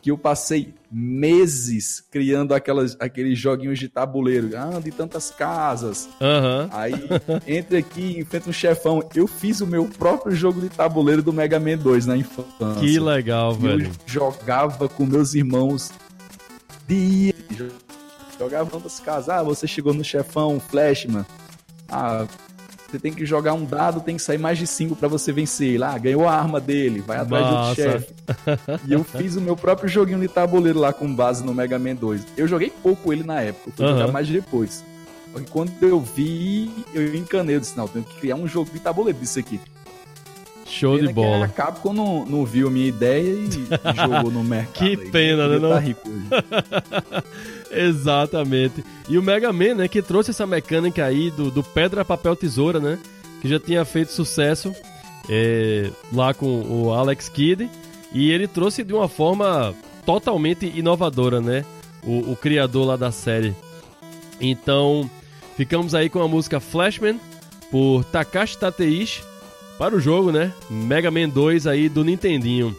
que eu passei meses criando aquelas, aqueles joguinhos de tabuleiro. Ah, de tantas casas. Uhum. Aí entra aqui, enfrenta um chefão. Eu fiz o meu próprio jogo de tabuleiro do Mega Man 2 na infância. Que legal, velho. Eu jogava com meus irmãos dia. Jogava tantas casas. Ah, você chegou no chefão, Flashman. Ah, você tem que jogar um dado, tem que sair mais de 5 para você vencer. Lá, ganhou a arma dele, vai atrás Nossa. do outro chefe. e eu fiz o meu próprio joguinho de tabuleiro lá com base no Mega Man 2. Eu joguei pouco ele na época, fui Aham. jogar mais depois. Só que quando eu vi, eu encanei, eu disse, não, eu tenho que criar um jogo de tabuleiro disso aqui. Show Pena de bola. A Capcom não, não viu minha ideia e <laughs> jogou no mercado. Que aí. pena, né, Devia não? tá rico hoje. <laughs> Exatamente. E o Mega Man, né, que trouxe essa mecânica aí do, do pedra, papel, tesoura, né? Que já tinha feito sucesso é, lá com o Alex Kidd. E ele trouxe de uma forma totalmente inovadora, né? O, o criador lá da série. Então, ficamos aí com a música Flashman por Takashi Tateishi para o jogo, né? Mega Man 2 aí do Nintendinho.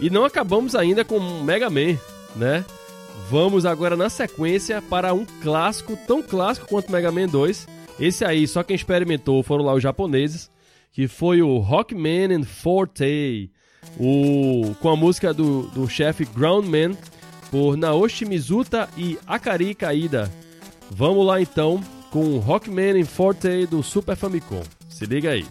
E não acabamos ainda com Mega Man, né? Vamos agora na sequência para um clássico, tão clássico quanto Mega Man 2. Esse aí, só quem experimentou foram lá os japoneses, que foi o Rockman and Forte, o, com a música do, do chefe Groundman, por Naoshi Mizuta e Akari Kaida. Vamos lá então com Rockman and Forte do Super Famicom. Se liga aí.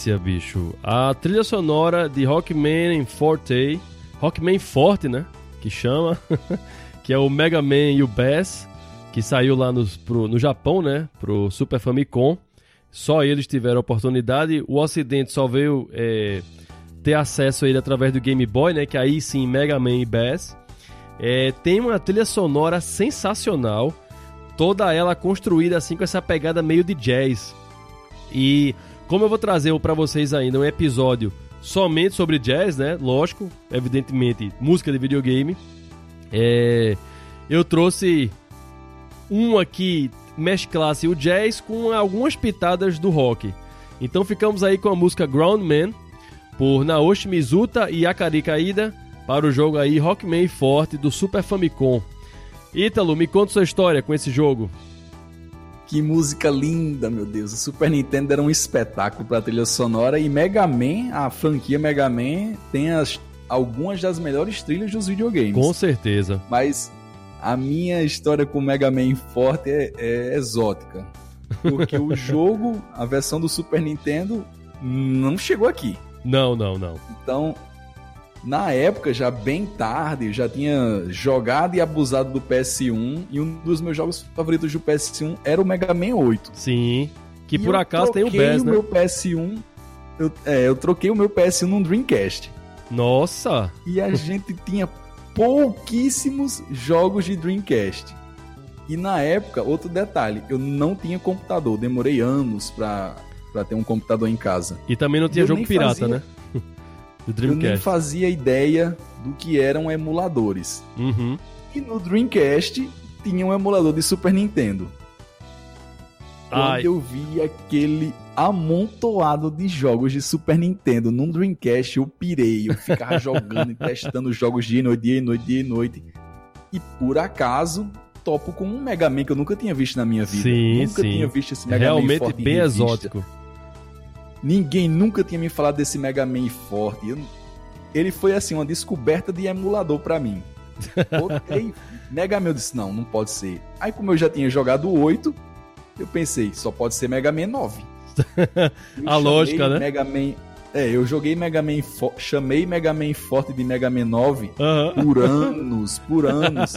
Delícia, bicho. A trilha sonora de Rockman Forte, Rockman Forte, né? Que chama, <laughs> que é o Mega Man e o Bass, que saiu lá no, pro, no Japão, né? Pro Super Famicom. Só eles tiveram oportunidade. O Ocidente só veio é, ter acesso a ele através do Game Boy, né? Que aí sim, Mega Man e Bass. É, tem uma trilha sonora sensacional, toda ela construída assim com essa pegada meio de jazz. E como eu vou trazer para vocês ainda um episódio somente sobre jazz, né? Lógico, evidentemente, música de videogame. É, eu trouxe um aqui mesclasse o jazz com algumas pitadas do rock. Então ficamos aí com a música Groundman por Naoshi Mizuta e Akari Kaida para o jogo aí Rockman Forte do Super Famicom. Ítalo, me conta sua história com esse jogo. Que música linda, meu Deus. O Super Nintendo era um espetáculo para trilha sonora e Mega Man, a franquia Mega Man, tem as, algumas das melhores trilhas dos videogames. Com certeza. Mas a minha história com Mega Man Forte é, é exótica. Porque o <laughs> jogo, a versão do Super Nintendo, não chegou aqui. Não, não, não. Então, na época, já bem tarde, eu já tinha jogado e abusado do PS1 e um dos meus jogos favoritos do PS1 era o Mega Man 8. Sim. Que E por eu acaso tem o troquei Bass, né? meu PS1, eu, é, eu troquei o meu PS1 num Dreamcast. Nossa! E a <laughs> gente tinha pouquíssimos jogos de Dreamcast. E na época, outro detalhe, eu não tinha computador, demorei anos pra, pra ter um computador em casa. E também não tinha Eu jogo pirata, fazia- né? Do Eu nem Dreamcast. fazia ideia do que eram emuladores. Uhum. E no Dreamcast tinha um emulador de Super Nintendo. Quando Ai. eu vi aquele amontoado de jogos de Super Nintendo num Dreamcast, eu pirei. Eu ficava <laughs> jogando e testando jogos dia e noite, dia e noite, dia e noite. E por acaso, topo com um Mega Man que eu nunca tinha visto na minha vida. Sim, nunca sim. tinha visto esse Mega Man Realmente forte em bem exótico. Ninguém nunca tinha me falado desse Mega Man forte. Eu- Ele foi assim, uma descoberta de emulador pra mim. <laughs> Botei Mega Man, eu disse, não, não pode ser. Aí como eu já tinha jogado o 8, Eu pensei, só pode ser Mega Man 9. <laughs> a lógica, né? Mega Man é, eu joguei Mega Man, chamei Mega Man Forte de Mega Man 9 uhum. por anos, por anos.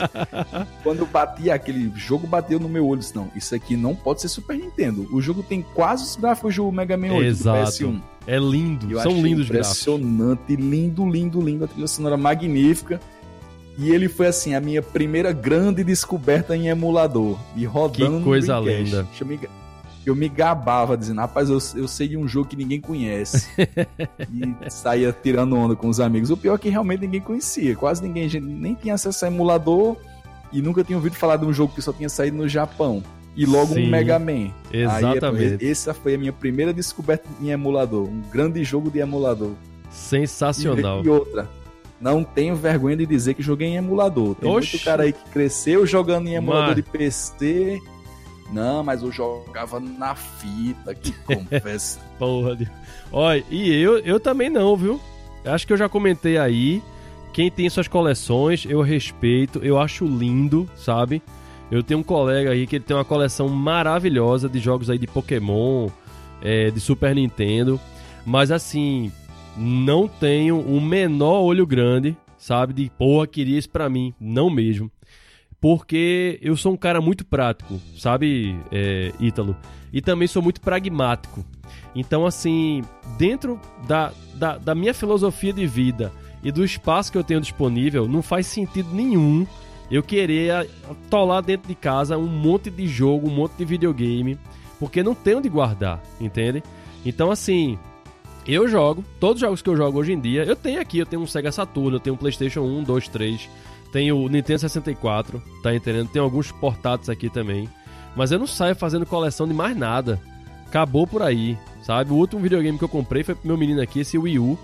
Quando eu bati aquele jogo, bateu no meu olho. Disse, não, isso aqui não pode ser Super Nintendo. O jogo tem quase os gráficos do Mega Man 8 Exato. do PS1. É lindo, eu são lindos impressionante, lindo, lindo, lindo. A trilha sonora magnífica. E ele foi assim, a minha primeira grande descoberta em emulador. E rodando. Que coisa linda. Chamei, eu me gabava dizendo, rapaz, eu, eu sei de um jogo que ninguém conhece. <laughs> e saía tirando onda com os amigos. O pior é que realmente ninguém conhecia. Quase ninguém nem tinha acesso a emulador e nunca tinha ouvido falar de um jogo que só tinha saído no Japão. E logo Sim, um Mega Man. Exatamente. Aí, essa foi a minha primeira descoberta em emulador. Um grande jogo de emulador. Sensacional. E, e outra, não tenho vergonha de dizer que joguei em emulador. Tem Oxi. muito cara aí que cresceu jogando em emulador Mas... de PC não, mas eu jogava na fita, que <laughs> confesso. Porra de... Olha, e eu, eu também não, viu? Acho que eu já comentei aí. Quem tem suas coleções, eu respeito, eu acho lindo, sabe? Eu tenho um colega aí que ele tem uma coleção maravilhosa de jogos aí de Pokémon, é, de Super Nintendo. Mas assim, não tenho o menor olho grande, sabe? De porra, queria isso pra mim. Não mesmo porque eu sou um cara muito prático, sabe, é, Ítalo? E também sou muito pragmático. Então, assim, dentro da, da, da, minha filosofia de vida e do espaço que eu tenho disponível, não faz sentido nenhum eu querer atolar dentro de casa um monte de jogo, um monte de videogame, porque não tenho onde guardar, entende? Então, assim, eu jogo, todos os jogos que eu jogo hoje em dia, eu tenho aqui, eu tenho um Sega Saturn, eu tenho um PlayStation 1, 2, 3 tem o Nintendo 64, tá entendendo? Tem alguns portáteis aqui também. Mas eu não saio fazendo coleção de mais nada. Acabou por aí, sabe? O último videogame que eu comprei foi pro meu menino aqui, esse Wii U.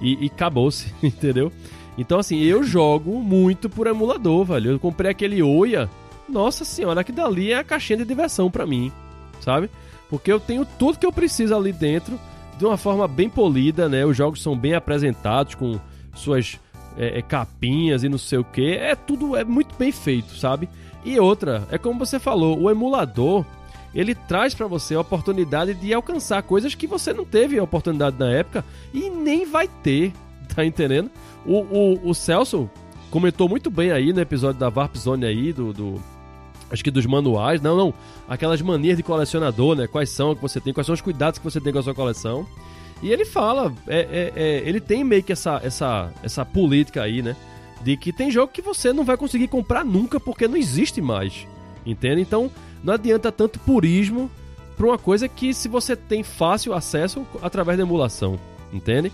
E, e acabou-se, <laughs> entendeu? Então, assim, eu jogo muito por emulador, velho. Eu comprei aquele Oia. Nossa senhora, que dali é a caixinha de diversão para mim, sabe? Porque eu tenho tudo que eu preciso ali dentro de uma forma bem polida, né? Os jogos são bem apresentados com suas é, é, capinhas e não sei o que. É tudo é muito bem feito, sabe? E outra, é como você falou, o emulador ele traz para você a oportunidade de alcançar coisas que você não teve a oportunidade na época e nem vai ter, <laughs> tá entendendo? O, o, o Celso comentou muito bem aí no episódio da Warp Zone aí, do, do, acho que dos manuais, não, não, aquelas manias de colecionador, né? Quais são que você tem, quais são os cuidados que você tem com a sua coleção. E ele fala, é, é, é, ele tem meio que essa, essa, essa política aí, né? De que tem jogo que você não vai conseguir comprar nunca porque não existe mais. Entende? Então não adianta tanto purismo para uma coisa que se você tem fácil acesso através da emulação. Entende?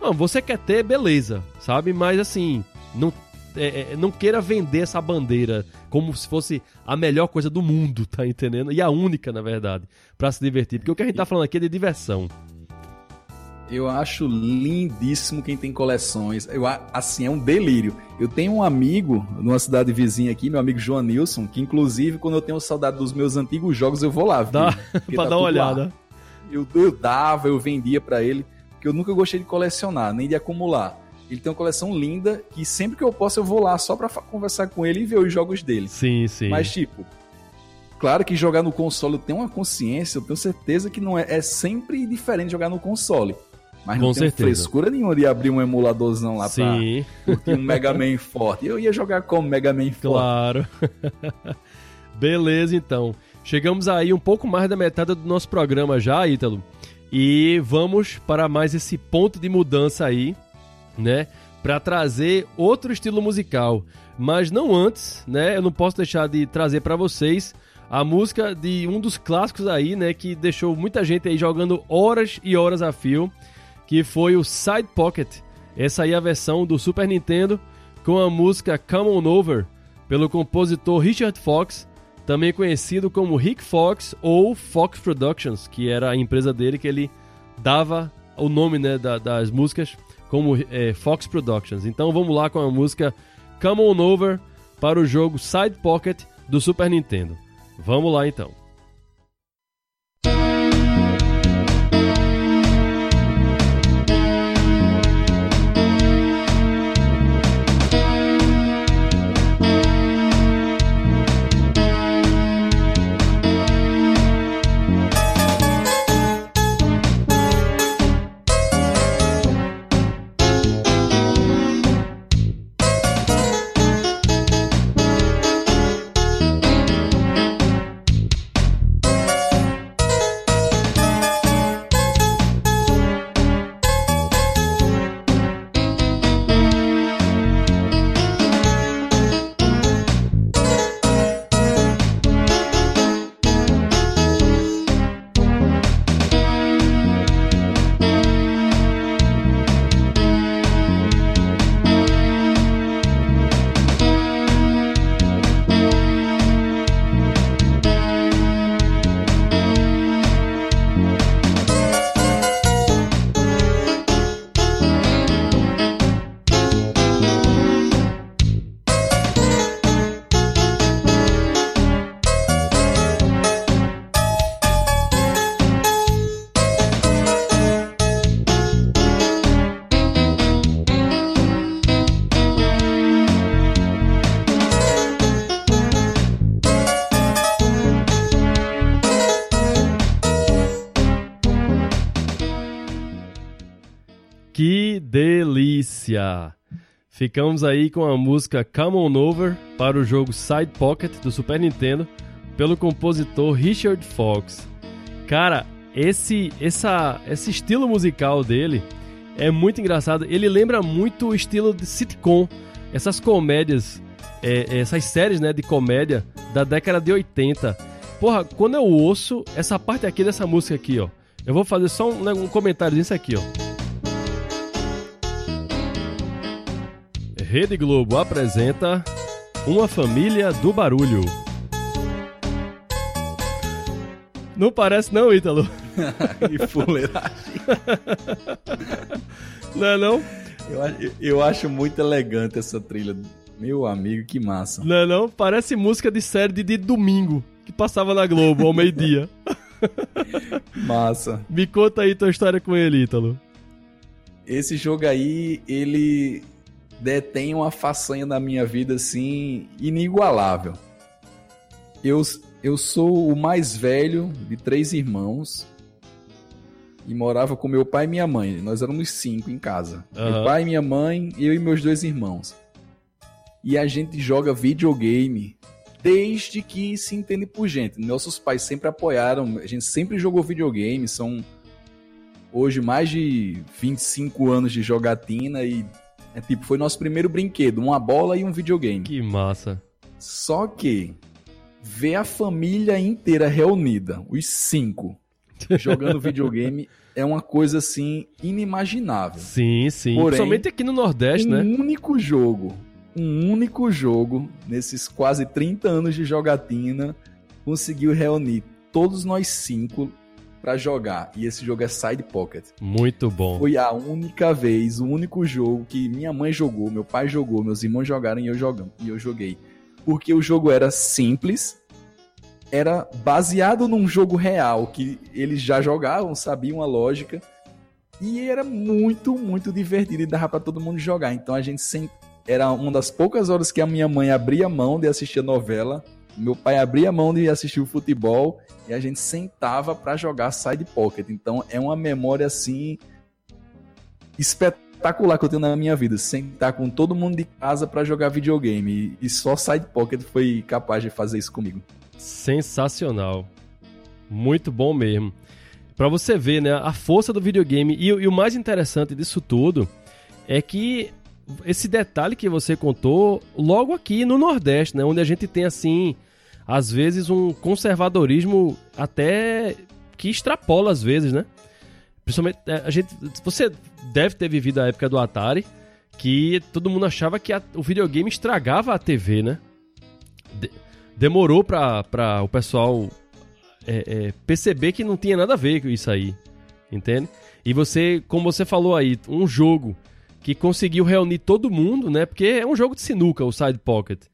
Não, você quer ter, beleza, sabe? Mas assim, não, é, é, não queira vender essa bandeira como se fosse a melhor coisa do mundo, <laughs> tá entendendo? E a única, na verdade, para se divertir. Porque o que a gente tá falando aqui é de diversão. Eu acho lindíssimo quem tem coleções. Eu, assim, é um delírio. Eu tenho um amigo numa cidade vizinha aqui, meu amigo João Nilson, que inclusive quando eu tenho saudade dos meus antigos jogos, eu vou lá. Dá, <laughs> pra tá dar uma olhada. Eu, eu dava, eu vendia para ele, porque eu nunca gostei de colecionar, nem de acumular. Ele tem uma coleção linda que sempre que eu posso eu vou lá só para conversar com ele e ver os jogos dele. Sim, sim. Mas tipo, claro que jogar no console eu tenho uma consciência, eu tenho certeza que não é, é sempre diferente jogar no console. Mas não Com tem frescura nenhuma de abrir um emuladorzão lá Sim. pra curtir um Mega Man <laughs> forte. Eu ia jogar como Mega Man forte. Claro. <laughs> Beleza, então. Chegamos aí um pouco mais da metade do nosso programa já, Ítalo. E vamos para mais esse ponto de mudança aí, né? Para trazer outro estilo musical. Mas não antes, né? Eu não posso deixar de trazer para vocês a música de um dos clássicos aí, né? Que deixou muita gente aí jogando horas e horas a fio que foi o Side Pocket. Essa aí é a versão do Super Nintendo com a música Come On Over, pelo compositor Richard Fox, também conhecido como Rick Fox ou Fox Productions, que era a empresa dele que ele dava o nome né, da, das músicas como é, Fox Productions. Então vamos lá com a música Come On Over para o jogo Side Pocket do Super Nintendo. Vamos lá então. Ficamos aí com a música Come On Over para o jogo Side Pocket do Super Nintendo pelo compositor Richard Fox. Cara, esse, essa, esse estilo musical dele é muito engraçado. Ele lembra muito o estilo de sitcom, essas comédias, é, essas séries né, de comédia da década de 80. Porra, quando eu ouço essa parte aqui dessa música aqui, ó, eu vou fazer só um, né, um comentário disso aqui, ó. Rede Globo apresenta Uma Família do Barulho. Não parece não, Ítalo? <laughs> e fuleiragem. <laughs> não é não? Eu, eu acho muito elegante essa trilha. Meu amigo, que massa. Não é não? Parece música de série de, de domingo, que passava na Globo ao meio-dia. <laughs> massa. Me conta aí tua história com ele, Ítalo. Esse jogo aí, ele detém uma façanha na minha vida assim inigualável. Eu, eu sou o mais velho de três irmãos e morava com meu pai e minha mãe. Nós éramos cinco em casa. Uhum. Meu pai, minha mãe, eu e meus dois irmãos. E a gente joga videogame desde que se entende por gente. Nossos pais sempre apoiaram, a gente sempre jogou videogame, são hoje mais de 25 anos de jogatina e é tipo, foi nosso primeiro brinquedo, uma bola e um videogame. Que massa. Só que ver a família inteira reunida, os cinco, <laughs> jogando videogame é uma coisa assim inimaginável. Sim, sim. Porém, Principalmente aqui no Nordeste, um né? Um único jogo, um único jogo nesses quase 30 anos de jogatina conseguiu reunir todos nós cinco para jogar. E esse jogo é Side Pocket. Muito bom. Foi a única vez, o único jogo que minha mãe jogou, meu pai jogou, meus irmãos jogaram e eu, jogam, e eu joguei. Porque o jogo era simples, era baseado num jogo real, que eles já jogavam, sabiam a lógica. E era muito, muito divertido e dava para todo mundo jogar. Então a gente sempre. Era uma das poucas horas que a minha mãe abria mão de assistir a novela meu pai abria a mão de assistir o futebol e a gente sentava para jogar side pocket. Então é uma memória assim espetacular que eu tenho na minha vida, sentar com todo mundo de casa para jogar videogame e só side pocket foi capaz de fazer isso comigo. Sensacional. Muito bom mesmo. Para você ver, né, a força do videogame e, e o mais interessante disso tudo é que esse detalhe que você contou logo aqui no Nordeste, né? Onde a gente tem assim, às vezes um conservadorismo até que extrapola às vezes, né? Principalmente é, a gente, você deve ter vivido a época do Atari, que todo mundo achava que a, o videogame estragava a TV, né? De, demorou para o pessoal é, é, perceber que não tinha nada a ver com isso aí, entende? E você, como você falou aí, um jogo que conseguiu reunir todo mundo, né? Porque é um jogo de sinuca, o Side Pocket.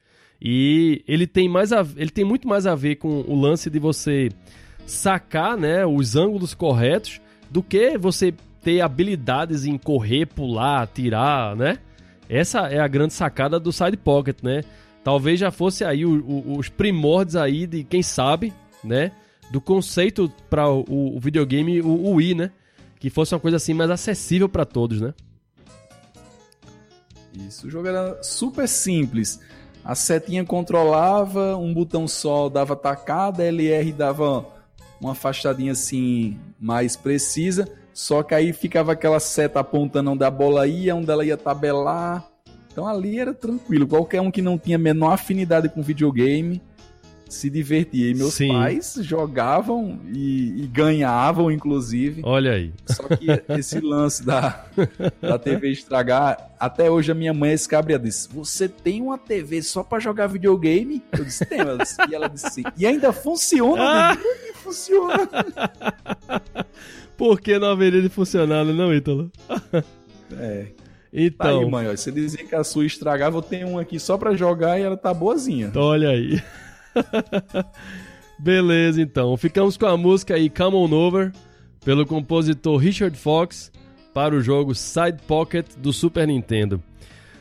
E ele tem mais a, ele tem muito mais a ver com o lance de você sacar, né, os ângulos corretos do que você ter habilidades em correr, pular, atirar, né? Essa é a grande sacada do Side Pocket, né? Talvez já fosse aí o, o, os primórdios aí de quem sabe, né? Do conceito para o, o, videogame, o, o Wii, né? Que fosse uma coisa assim mais acessível para todos, né? Isso, o jogo era super simples. A setinha controlava, um botão só dava tacada, LR dava uma afastadinha assim mais precisa. Só que aí ficava aquela seta apontando onde a bola ia, onde ela ia tabelar. Então ali era tranquilo. Qualquer um que não tinha menor afinidade com videogame se divertia. E meus Sim. pais jogavam e, e, ganhavam, inclusive. Olha aí. Só que esse lance da, da TV estragar, até hoje a minha mãe, esse cabra, disse: Você tem uma TV só para jogar videogame? Eu disse: Tem. Ela disse, e ela disse: E ainda funciona? Ah! E funciona. Por que não haveria de funcionar, não, Ítalo? É. Então. Tá aí, mãe, ó, você dizia que a sua estragava, eu tenho um aqui só pra jogar e ela tá boazinha. Olha aí. <laughs> Beleza, então. Ficamos com a música aí Come On Over, pelo compositor Richard Fox, para o jogo Side Pocket do Super Nintendo.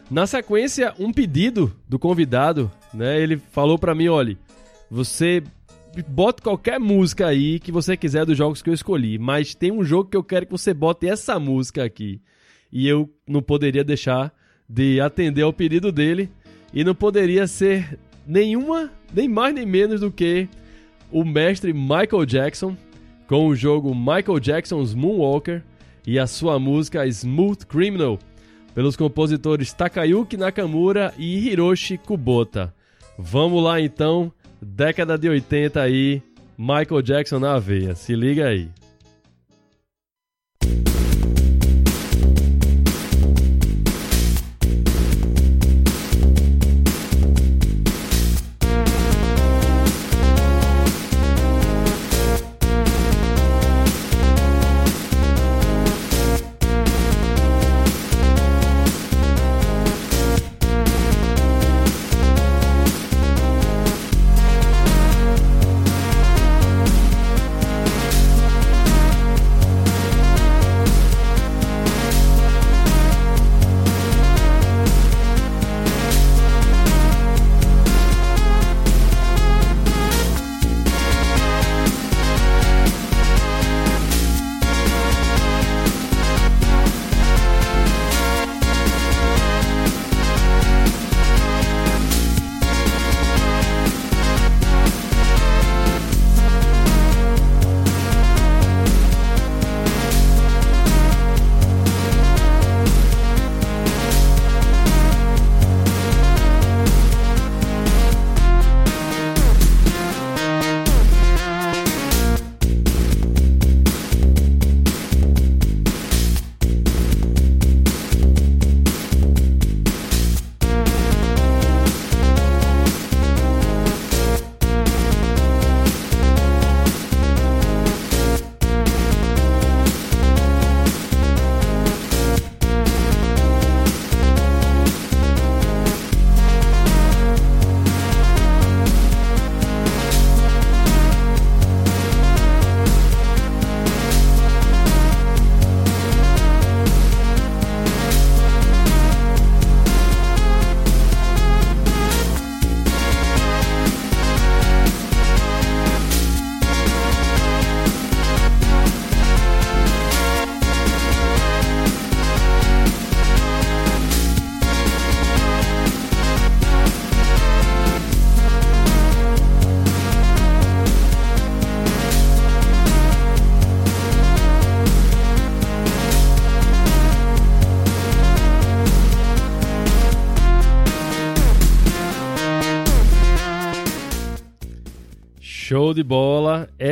Na sequência, um pedido do convidado, né? Ele falou para mim, olha, você bota qualquer música aí que você quiser dos jogos que eu escolhi, mas tem um jogo que eu quero que você bote essa música aqui. e eu não poderia deixar de atender ao pedido dele e não poderia ser nenhuma, nem mais nem menos do que o mestre Michael Jackson com o jogo Michael Jackson's Moonwalker e a sua música Smooth Criminal, pelos compositores Takayuki Nakamura e Hiroshi Kubota. Vamos lá então, década de 80 aí, Michael Jackson na veia. Se liga aí.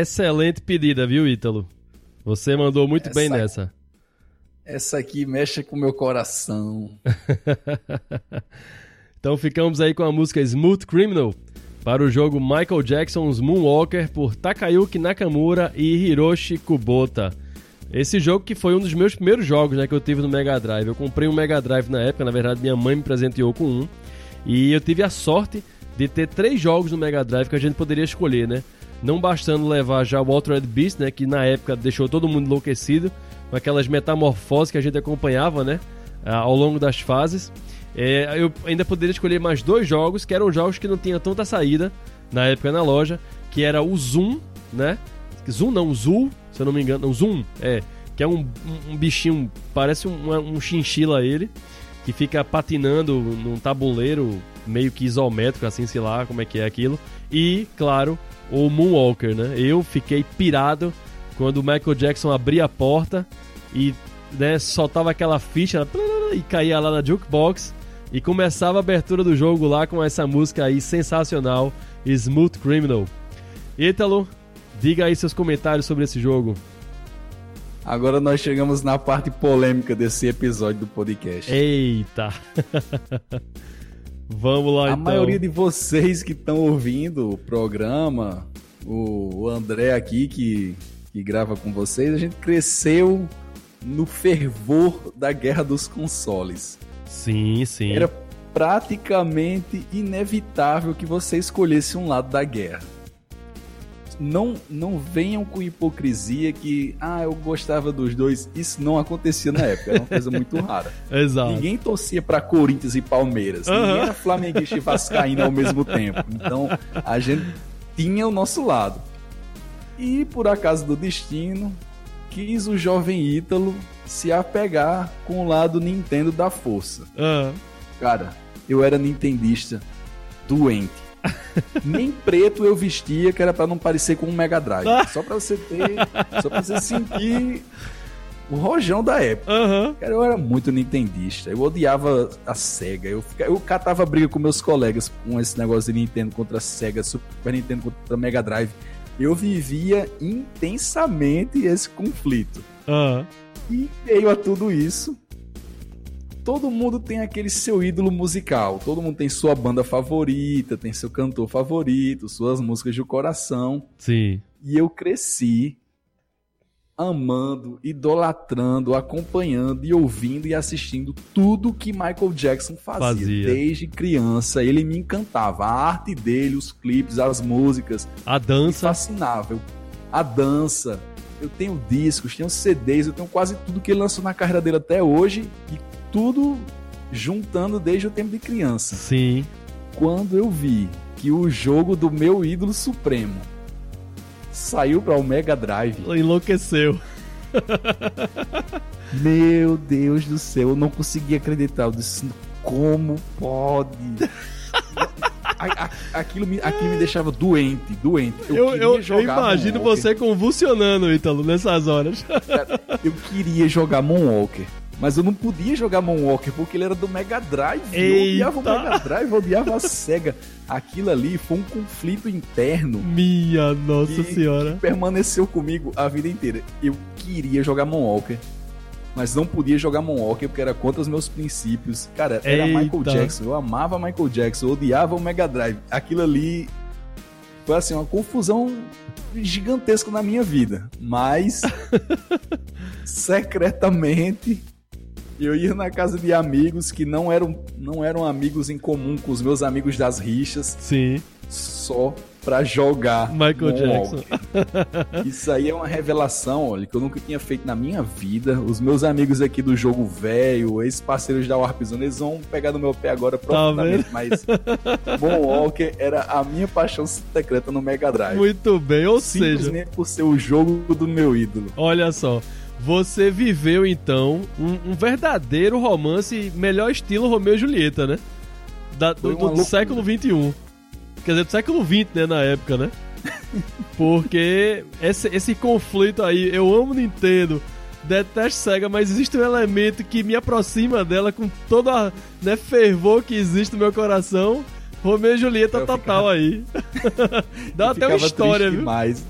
Excelente pedida, viu, Ítalo? Você mandou muito essa, bem nessa. Essa aqui mexe com o meu coração. <laughs> então ficamos aí com a música Smooth Criminal para o jogo Michael Jackson's Moonwalker por Takayuki Nakamura e Hiroshi Kubota. Esse jogo que foi um dos meus primeiros jogos né, que eu tive no Mega Drive. Eu comprei um Mega Drive na época, na verdade minha mãe me presenteou com um. E eu tive a sorte de ter três jogos no Mega Drive que a gente poderia escolher, né? Não bastando levar já o Altered Beast, né? Que na época deixou todo mundo enlouquecido com aquelas metamorfoses que a gente acompanhava, né? Ao longo das fases. É, eu ainda poderia escolher mais dois jogos, que eram jogos que não tinham tanta saída na época na loja, que era o Zoom, né? Zoom não, Zul, se eu não me engano, o Zoom, é, que é um, um, um bichinho, parece um, um chinchila ele, que fica patinando num tabuleiro meio que isométrico, assim, sei lá como é que é aquilo. E, claro, o Moonwalker, né? Eu fiquei pirado quando o Michael Jackson abria a porta e né, soltava aquela ficha e caía lá na jukebox e começava a abertura do jogo lá com essa música aí sensacional, Smooth Criminal. Ítalo, diga aí seus comentários sobre esse jogo. Agora nós chegamos na parte polêmica desse episódio do podcast. Eita! <laughs> Vamos lá, a então. A maioria de vocês que estão ouvindo o programa, o André aqui que, que grava com vocês, a gente cresceu no fervor da guerra dos consoles. Sim, sim. Era praticamente inevitável que você escolhesse um lado da guerra não, não venham com hipocrisia que, ah, eu gostava dos dois. Isso não acontecia na época, era uma coisa muito <laughs> rara. Exato. Ninguém torcia para Corinthians e Palmeiras. Uhum. Ninguém era flamenguista e vascaíno ao mesmo tempo. Então, a gente tinha o nosso lado. E, por acaso do destino, quis o jovem Ítalo se apegar com o lado Nintendo da força. Ah, Cara, eu era nintendista doente. Nem preto eu vestia, que era pra não parecer com um Mega Drive. Só pra você ter. Só pra você sentir o rojão da época. Aham. Cara, eu era muito nintendista. Eu odiava a SEGA. Eu, eu catava briga com meus colegas com esse negócio de Nintendo contra SEGA, Super Nintendo contra Mega Drive. Eu vivia intensamente esse conflito. Aham. E meio a tudo isso, todo mundo tem aquele seu ídolo musical. Todo mundo tem sua banda favorita, tem seu cantor favorito, suas músicas de coração. Sim. E eu cresci amando, idolatrando, acompanhando e ouvindo e assistindo tudo que Michael Jackson fazia. Fazia. Desde criança, ele me encantava. A arte dele, os clipes, as músicas, A me dança. fascinava. Eu- A dança. Eu tenho discos, tenho CDs, eu tenho quase tudo que ele lançou na carreira dele até hoje e tudo juntando desde o tempo de criança. Sim. Quando eu vi que o jogo do meu ídolo supremo saiu para o Mega Drive, Enlouqueceu. meu Deus do céu, eu não conseguia acreditar. Eu disse, como pode? <laughs> Aquilo, me, aquilo me deixava doente, doente. Eu, Eu, eu, eu imagino você convulsionando, Ítalo, nessas horas. Eu queria jogar Moonwalker. Mas eu não podia jogar Moonwalker porque ele era do Mega Drive. Eu odiava o Eita. Mega Drive, eu odiava a SEGA. Aquilo ali foi um conflito interno Minha nossa que, senhora. que permaneceu comigo a vida inteira. Eu queria jogar Moonwalker, mas não podia jogar Moonwalker porque era contra os meus princípios. Cara, era Eita. Michael Jackson. Eu amava Michael Jackson, eu odiava o Mega Drive. Aquilo ali foi assim, uma confusão gigantesca na minha vida. Mas <laughs> secretamente eu ia na casa de amigos que não eram, não eram amigos em comum com os meus amigos das rixas, Sim. só pra jogar Michael. Jackson. Isso aí é uma revelação, olha, que eu nunca tinha feito na minha vida. Os meus amigos aqui do jogo velho, ex-parceiros da Warp Zone, eles vão pegar no meu pé agora profundamente, mas Moonwalker era a minha paixão secreta no Mega Drive. Muito bem, ou seja, Simplesmente por ser o jogo do meu ídolo. olha só. Você viveu então um, um verdadeiro romance, melhor estilo Romeu e Julieta, né? Da- do, do século XXI. Quer dizer, do século XX, né, na época, né? <laughs> Porque esse, esse conflito aí, eu amo Nintendo, detesto Sega, mas existe um elemento que me aproxima dela com todo a né, fervor que existe no meu coração. Romeu e Julieta Eu total ficava- aí. <laughs> Dá Eu até uma história, viu? Demais.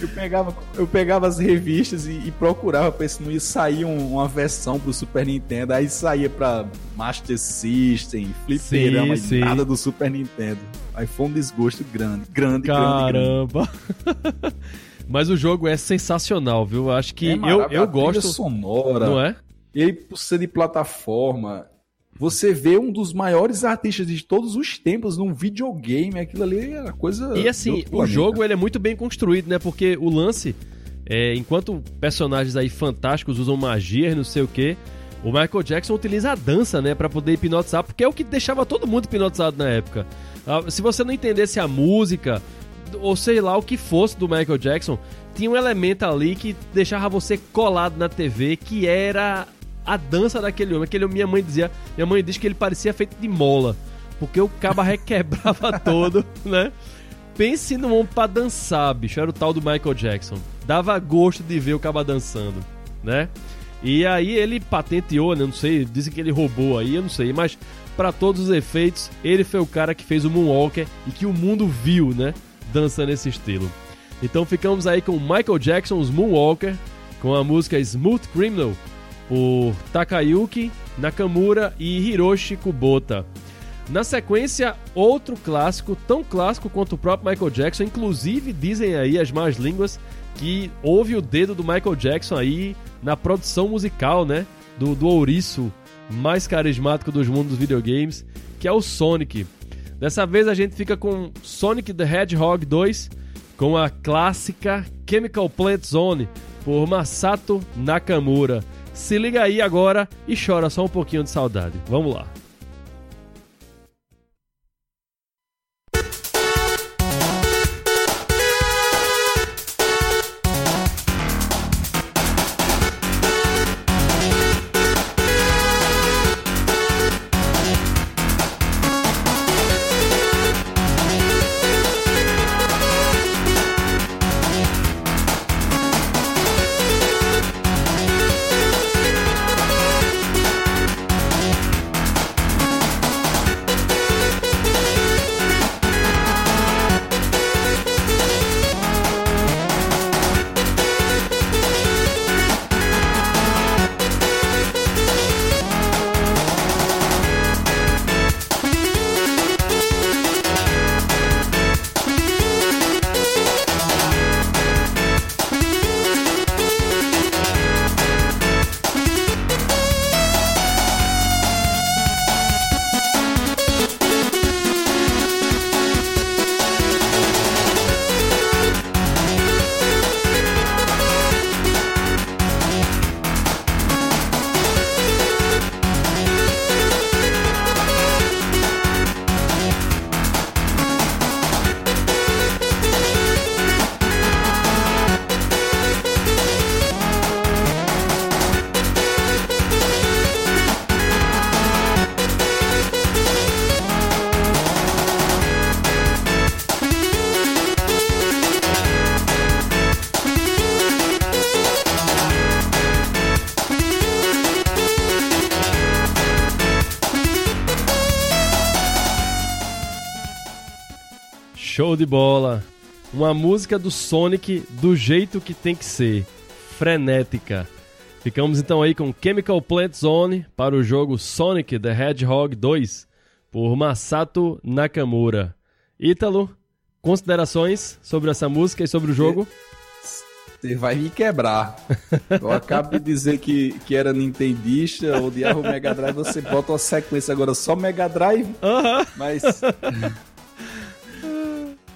Eu pegava, eu pegava as revistas e, e procurava pra ver se não ia sair um- uma versão pro Super Nintendo. Aí saía pra Master System, Fliperama, Sim, e sim. nada do Super Nintendo. Aí foi um desgosto grande, grande, grande, grande. Caramba. <laughs> Mas o jogo é sensacional, viu? Acho que É eu, eu gosto, sonora. não é? E aí, por ser de plataforma, você vê um dos maiores artistas de todos os tempos num videogame. Aquilo ali é coisa. E assim, o jogo ele é muito bem construído, né? Porque o lance, é, enquanto personagens aí fantásticos usam magia e não sei o que, o Michael Jackson utiliza a dança, né? Pra poder hipnotizar, porque é o que deixava todo mundo hipnotizado na época. Ah, Se você não entendesse a música, ou sei lá o que fosse do Michael Jackson, tinha um elemento ali que deixava você colado na TV, que era a dança daquele homem. Aquele minha mãe dizia, minha mãe diz que ele parecia feito de mola, porque o cabo <laughs> requebrava todo, né? Pense num homem pra dançar, bicho. Era o tal do Michael Jackson. Dava gosto de ver o cabo dançando, né? E aí ele patenteou, né? Não sei, dizem que ele roubou aí, eu não sei, mas pra todos os efeitos, ele foi o cara que fez o Moonwalker e que o mundo viu, né? Dançando nesse estilo. Então ficamos aí com Michael Jackson's Moonwalker, com a música Smooth Criminal, por Takayuki Nakamura e Hiroshi Kubota. Na sequência, outro clássico, tão clássico quanto o próprio Michael Jackson, inclusive dizem aí as más línguas que houve o dedo do Michael Jackson aí na produção musical, né? Do, do ouriço mais carismático dos mundos dos videogames, que é o Sonic. Dessa vez a gente fica com Sonic the Hedgehog 2, com a clássica Chemical Plant Zone, por Masato Nakamura. Se liga aí agora e chora só um pouquinho de saudade. Vamos lá. Show de bola! Uma música do Sonic do jeito que tem que ser, frenética. Ficamos então aí com Chemical Plant Zone para o jogo Sonic the Hedgehog 2, por Masato Nakamura. Ítalo, considerações sobre essa música e sobre o jogo? Você vai me quebrar. Eu acabo de dizer que, que era Nintendista, odiava o Mega Drive, você bota uma sequência agora só Mega Drive, uh -huh. mas... <laughs>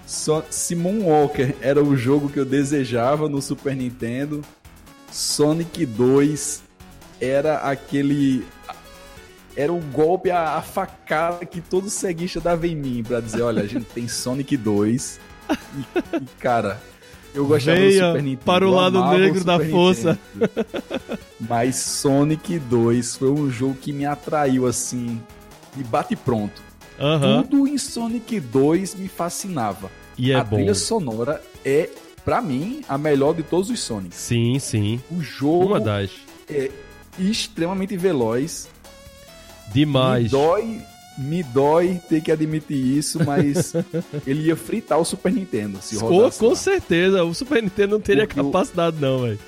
Só Simon Walker era o jogo que eu desejava no Super Nintendo. Sonic 2 era aquele. Era o golpe, a, a facada que todo ceguista dava em mim pra dizer: olha, a gente tem Sonic 2. E, e cara, eu gostava Veia do Super Nintendo. Para o lado negro o da força. Mas Sonic 2 foi um jogo que me atraiu assim, de bate pronto. Uhum. Tudo em Sonic 2 me fascinava. E é a bom. trilha sonora é, pra mim, a melhor de todos os Sonics. Sim, sim. O jogo Uma das. é extremamente veloz. Demais. Me dói, me dói ter que admitir isso, mas <laughs> ele ia fritar o Super Nintendo se Com, rodasse com lá. certeza. O Super Nintendo não teria Porque capacidade, não, velho.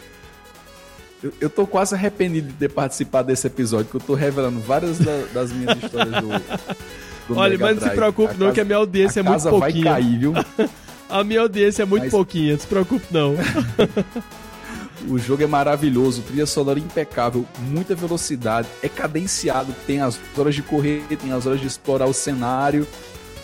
Eu, eu tô quase arrependido de ter participado desse episódio, porque eu tô revelando várias da- das minhas histórias do. <laughs> do Olha, Mega mas não se preocupe, não, casa- que a minha audiência é a muito casa vai pouquinha. cair, viu? <laughs> A minha audiência é muito Mas- pouquinha, não se preocupe, não. <laughs> O jogo é maravilhoso, trilha sonora impecável, muita velocidade, é cadenciado, tem as horas de correr, tem as horas de explorar o cenário.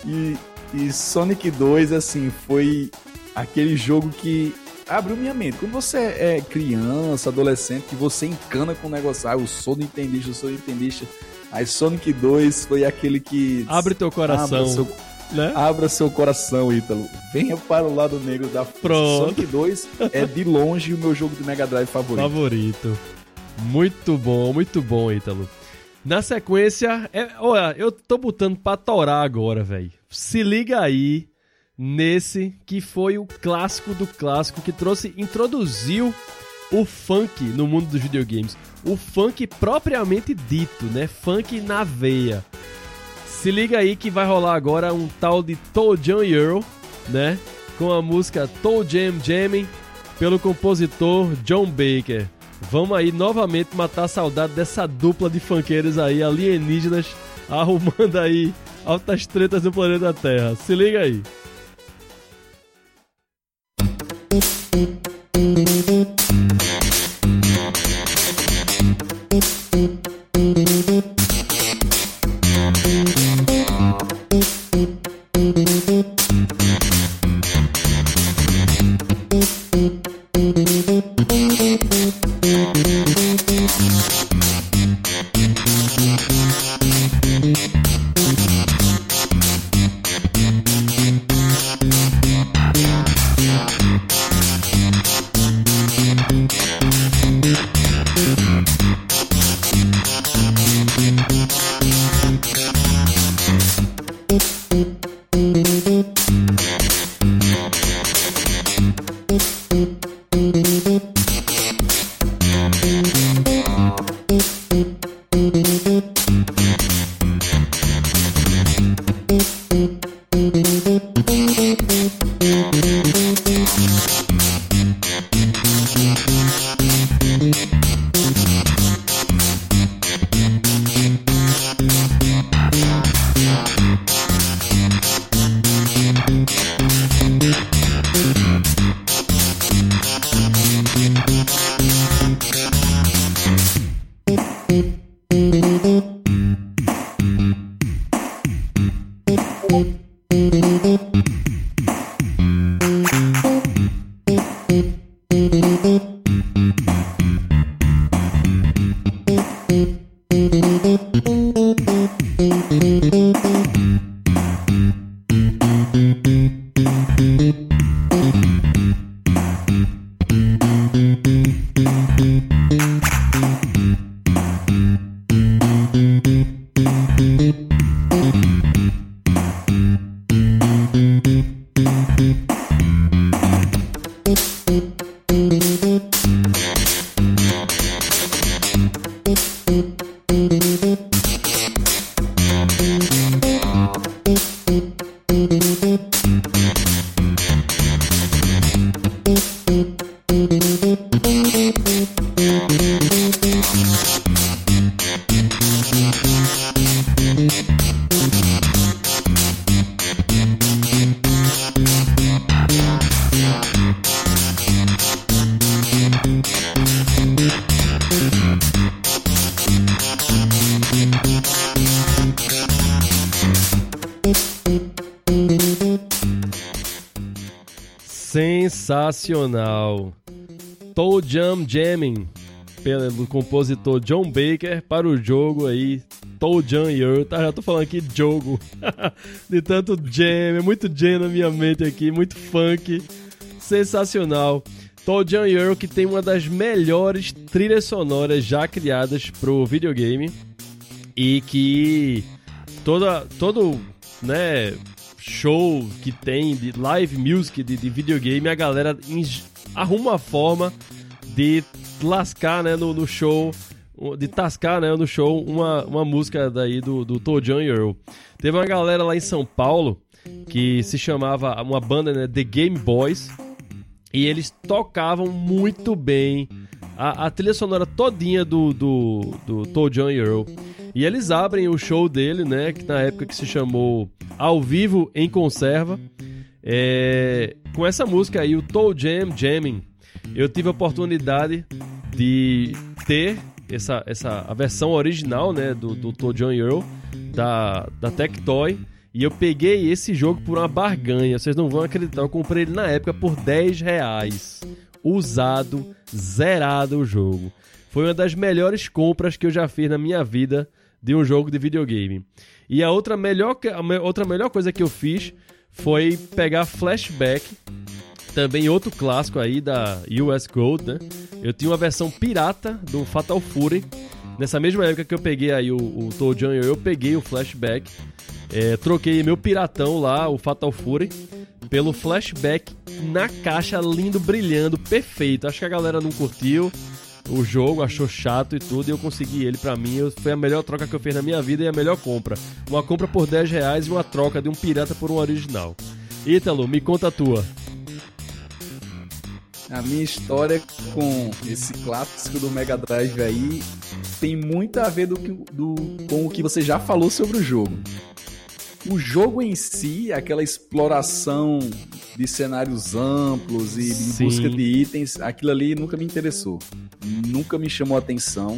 E, e Sonic 2, assim, foi aquele jogo que abriu minha mente. Quando você é criança, adolescente, que você encana com o negócio, ah, eu sou nintendista, eu sou nintendista. Aí Sonic 2 foi aquele que... Abre teu coração, Abra seu, né? abra seu coração, Ítalo. Venha para o lado negro da. Pronto. Sonic 2 é de longe o meu jogo de Mega Drive favorito. Favorito. Muito bom, muito bom, Ítalo. Na sequência, é, olha, eu tô botando pra torar agora, velho. Se liga aí nesse que foi o clássico do clássico que trouxe, introduziu o funk no mundo dos videogames. O funk propriamente dito, né? Funk na veia. Se liga aí que vai rolar agora um tal de Toe Jam Earl, né? Com a música Toe Jam Jamming pelo compositor John Baker. Vamos aí novamente matar a saudade dessa dupla de funkeiros aí, alienígenas, arrumando aí altas tretas no planeta Terra. Se liga aí. Sensacional. Toe Jam Jamming, pelo compositor John Baker, para o jogo aí, Toe Jam Earl. Tá, já tô falando aqui jogo. <laughs> de tanto jam, é muito jam na minha mente aqui, muito funk. Sensacional. Toe Jam Earl, que tem uma das melhores trilhas sonoras já criadas pro videogame. E que toda, todo, né, show que tem de live music de, de videogame, a galera arruma uma forma de lascar né, no, no, show, de tascar né, no show uma, uma música daí do, do Tojan Earl. Teve uma galera lá em São Paulo que se chamava, uma banda né, The Game Boys, e eles tocavam muito bem a, a trilha sonora todinha do, do, do Tojan Earl. E eles abrem o show dele, né? Que na época que se chamou Ao Vivo em Conserva. É, com essa música aí, o Toe Jam Jamming. Eu tive a oportunidade de ter essa, essa a versão original, né? Do, do Toe Jam Earl, da, da Tectoy. E eu peguei esse jogo por uma barganha. Vocês não vão acreditar. Eu comprei ele na época por 10 reais. Usado, zerado o jogo. Foi uma das melhores compras que eu já fiz na minha vida de um jogo de videogame. E a outra melhor, a outra melhor coisa que eu fiz foi pegar Flashback, também outro clássico aí da US Gold, né? Eu tinha uma versão pirata do Fatal Fury. Nessa mesma época que eu peguei aí o, o Tojan eu peguei o Flashback. É, troquei meu piratão lá, o Fatal Fury, pelo Flashback na caixa, lindo, brilhando, perfeito. Acho que a galera não curtiu o jogo, achou chato e tudo, e eu consegui ele para mim. Foi a melhor troca que eu fiz na minha vida e a melhor compra. Uma compra por 10 reais e uma troca de um pirata por um original. Ítalo, me conta a tua. A minha história com esse clássico do Mega Drive aí tem muito a ver do, do, com o que você já falou sobre o jogo. O jogo em si, aquela exploração de cenários amplos e em busca de itens, aquilo ali nunca me interessou. Nunca me chamou a atenção.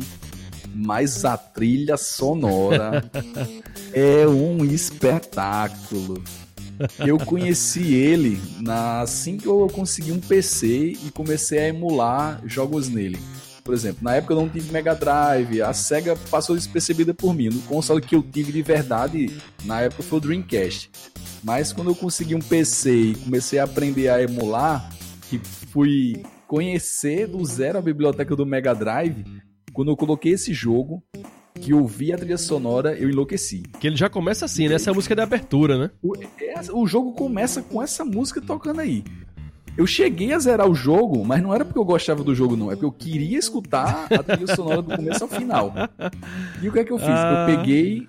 Mas a trilha sonora <laughs> é um espetáculo. Eu conheci ele na, assim que eu consegui um PC e comecei a emular jogos nele. Por exemplo, na época eu não tive Mega Drive, a SEGA passou despercebida por mim. O console que eu tive de verdade na época foi o Dreamcast. Mas quando eu consegui um PC e comecei a aprender a emular, que fui conhecer do zero a biblioteca do Mega Drive, quando eu coloquei esse jogo, que eu vi a trilha sonora, eu enlouqueci. Que ele já começa assim, né? Essa é música de abertura, né? O, é, o jogo começa com essa música tocando aí. Eu cheguei a zerar o jogo, mas não era porque eu gostava do jogo, não. É porque eu queria escutar a trilha sonora do começo ao final. E o que é que eu fiz? Ah. Eu peguei,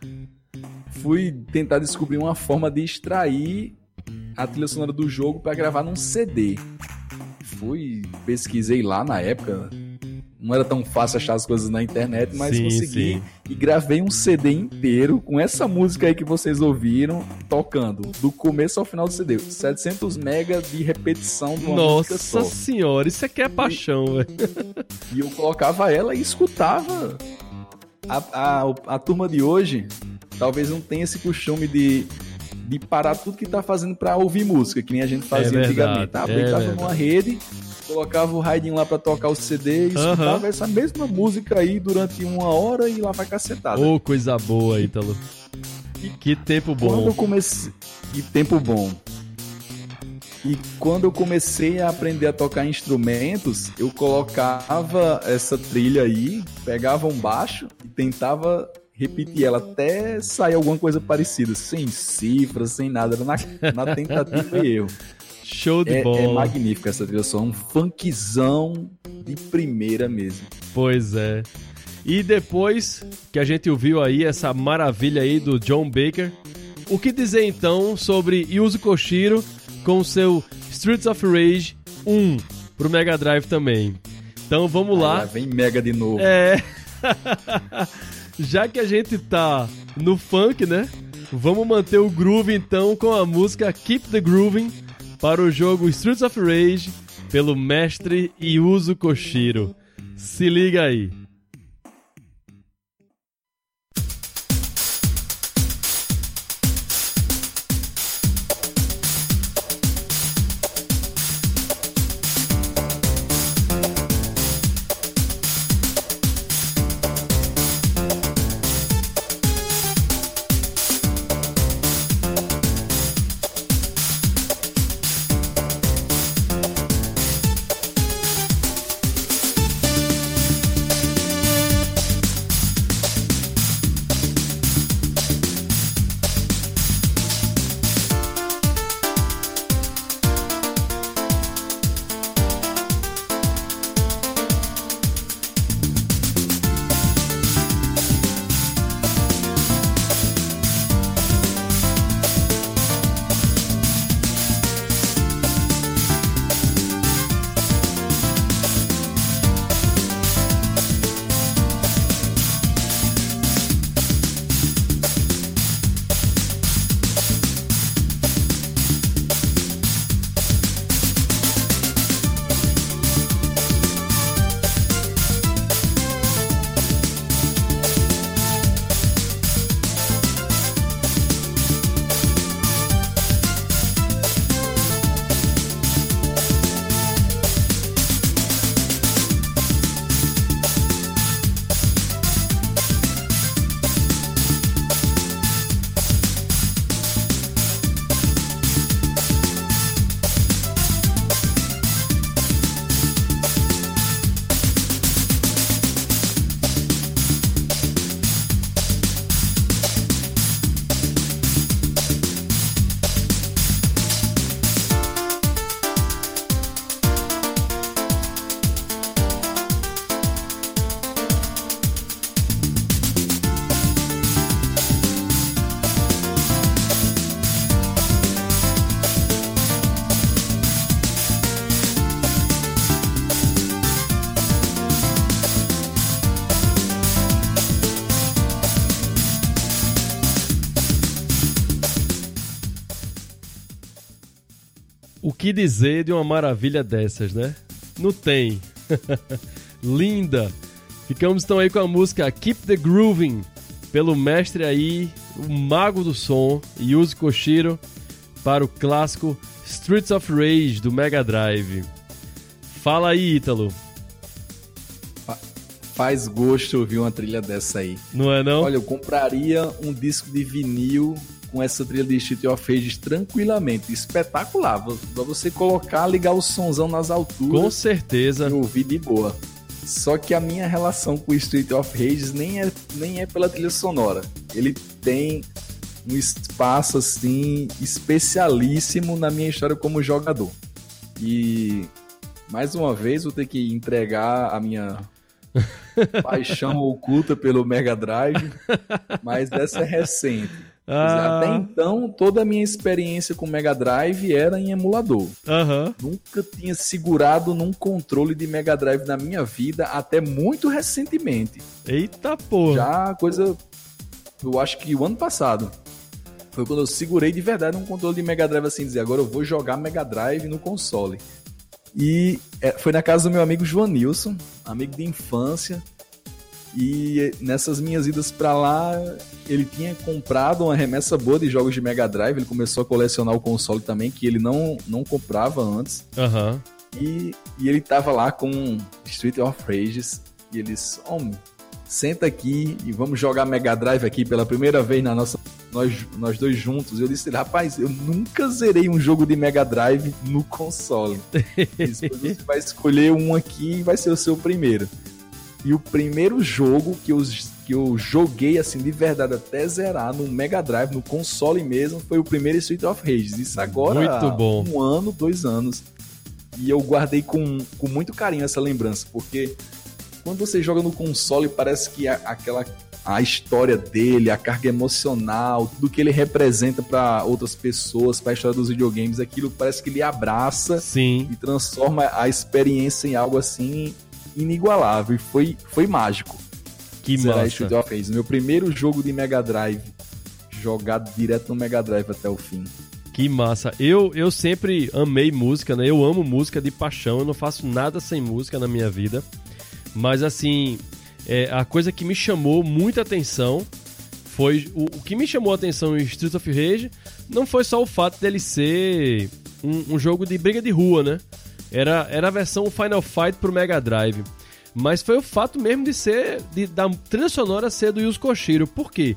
fui tentar descobrir uma forma de extrair a trilha sonora do jogo para gravar num CD. Fui, pesquisei lá na época, não era tão fácil achar as coisas na internet, mas sim, consegui sim. e gravei um CD inteiro com essa música aí que vocês ouviram tocando, do começo ao final do CD. 700 mega de repetição de uma Nossa música só. senhora, isso aqui é paixão, velho. <laughs> E eu colocava ela e escutava. A, a, a turma de hoje talvez não tenha esse costume de de parar tudo que tá fazendo para ouvir música, que nem a gente fazia é antigamente. Tá? Aplicava é numa rede, colocava o Raidin lá para tocar o CD e escutava essa mesma música aí durante uma hora e lá vai cacetada. Ô, oh, coisa boa, Ítalo. E que tempo bom. Quando eu comecei. Que tempo bom. E quando eu comecei a aprender a tocar instrumentos, eu colocava essa trilha aí, pegava um baixo e tentava repetir ela até sair alguma coisa parecida, sem cifras, sem nada, na, na tentativa e erro. <laughs> Show de é, bola. É magnífica essa trilha sonora, um funkzão de primeira mesmo. Pois é. E depois que a gente ouviu aí essa maravilha aí do John Baker, o que dizer então sobre Yuzo Koshiro com seu Streets of Rage 1 pro Mega Drive também? Então vamos lá. vem Mega de novo. É. <laughs> Já que a gente tá no funk, né? Vamos manter o groove então com a música Keep the Grooving para o jogo Streets of Rage pelo mestre Yuzo Koshiro. Se liga aí. Que dizer de uma maravilha dessas, né? Não tem. <laughs> Linda. Ficamos então aí com a música Keep the Grooving, pelo mestre aí, o mago do som, Yuzi Koshiro, para o clássico Streets of Rage do Mega Drive. Fala aí, Ítalo. Faz gosto ouvir uma trilha dessa aí. Não é não? Olha, eu compraria um disco de vinil com essa trilha de Street of Rage tranquilamente. Espetacular. Pra você colocar, ligar o sonzão nas alturas. Com certeza. E ouvir de boa. Só que a minha relação com Street of Rage nem é, nem é pela trilha sonora. Ele tem um espaço assim especialíssimo na minha história como jogador. E mais uma vez vou ter que entregar a minha <laughs> paixão oculta pelo Mega Drive, mas essa é recente. Ah. Até então, toda a minha experiência com Mega Drive era em emulador. Uhum. Nunca tinha segurado num controle de Mega Drive na minha vida até muito recentemente. Eita porra! Já coisa. Eu acho que o ano passado. Foi quando eu segurei de verdade um controle de Mega Drive assim, dizer, agora eu vou jogar Mega Drive no console. E é, foi na casa do meu amigo João Nilson, amigo de infância. E nessas minhas idas para lá, ele tinha comprado uma remessa boa de jogos de Mega Drive. Ele começou a colecionar o console também, que ele não, não comprava antes. Uhum. E, e ele tava lá com Street of Rages. E eles, homem, senta aqui e vamos jogar Mega Drive aqui pela primeira vez na nossa. Nós, nós dois juntos. Eu disse, rapaz, eu nunca zerei um jogo de Mega Drive no console. <laughs> Disse, você vai escolher um aqui e vai ser o seu primeiro. E o primeiro jogo que eu, que eu joguei assim de verdade até zerar no Mega Drive, no console mesmo, foi o primeiro Street of Rage. Isso agora muito bom. um ano, dois anos. E eu guardei com, com muito carinho essa lembrança, porque quando você joga no console, parece que a, aquela a história dele, a carga emocional, tudo que ele representa para outras pessoas, para a história dos videogames, aquilo parece que ele abraça Sim. e transforma a experiência em algo assim inigualável e foi, foi mágico. Que zerar massa. Street Rage. Meu primeiro jogo de Mega Drive, jogado direto no Mega Drive até o fim. Que massa. Eu, eu sempre amei música, né? Eu amo música de paixão. Eu não faço nada sem música na minha vida. Mas assim, é, a coisa que me chamou muita atenção foi. O, o que me chamou a atenção em Streets of Rage não foi só o fato dele ser um, um jogo de briga de rua, né? Era, era a versão Final Fight pro Mega Drive. Mas foi o fato mesmo de ser. De, da trilha sonora ser do Yuzo Koshiro. Por quê?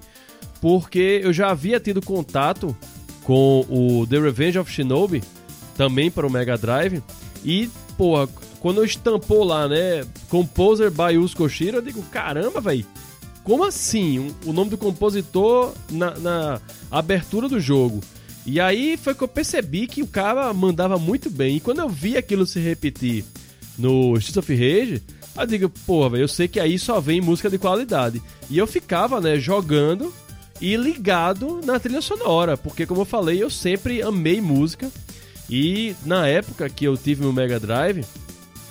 Porque eu já havia tido contato com o The Revenge of Shinobi, também para o Mega Drive. E, porra, quando estampou lá, né? Composer by Yuzo Koshiro, eu digo, caramba, velho. Como assim? O nome do compositor na, na abertura do jogo. E aí foi que eu percebi que o cara mandava muito bem. E quando eu vi aquilo se repetir no Streets of Rage, eu digo, porra, velho, eu sei que aí só vem música de qualidade. E eu ficava, né, jogando e ligado na trilha sonora, porque como eu falei, eu sempre amei música. E na época que eu tive meu Mega Drive,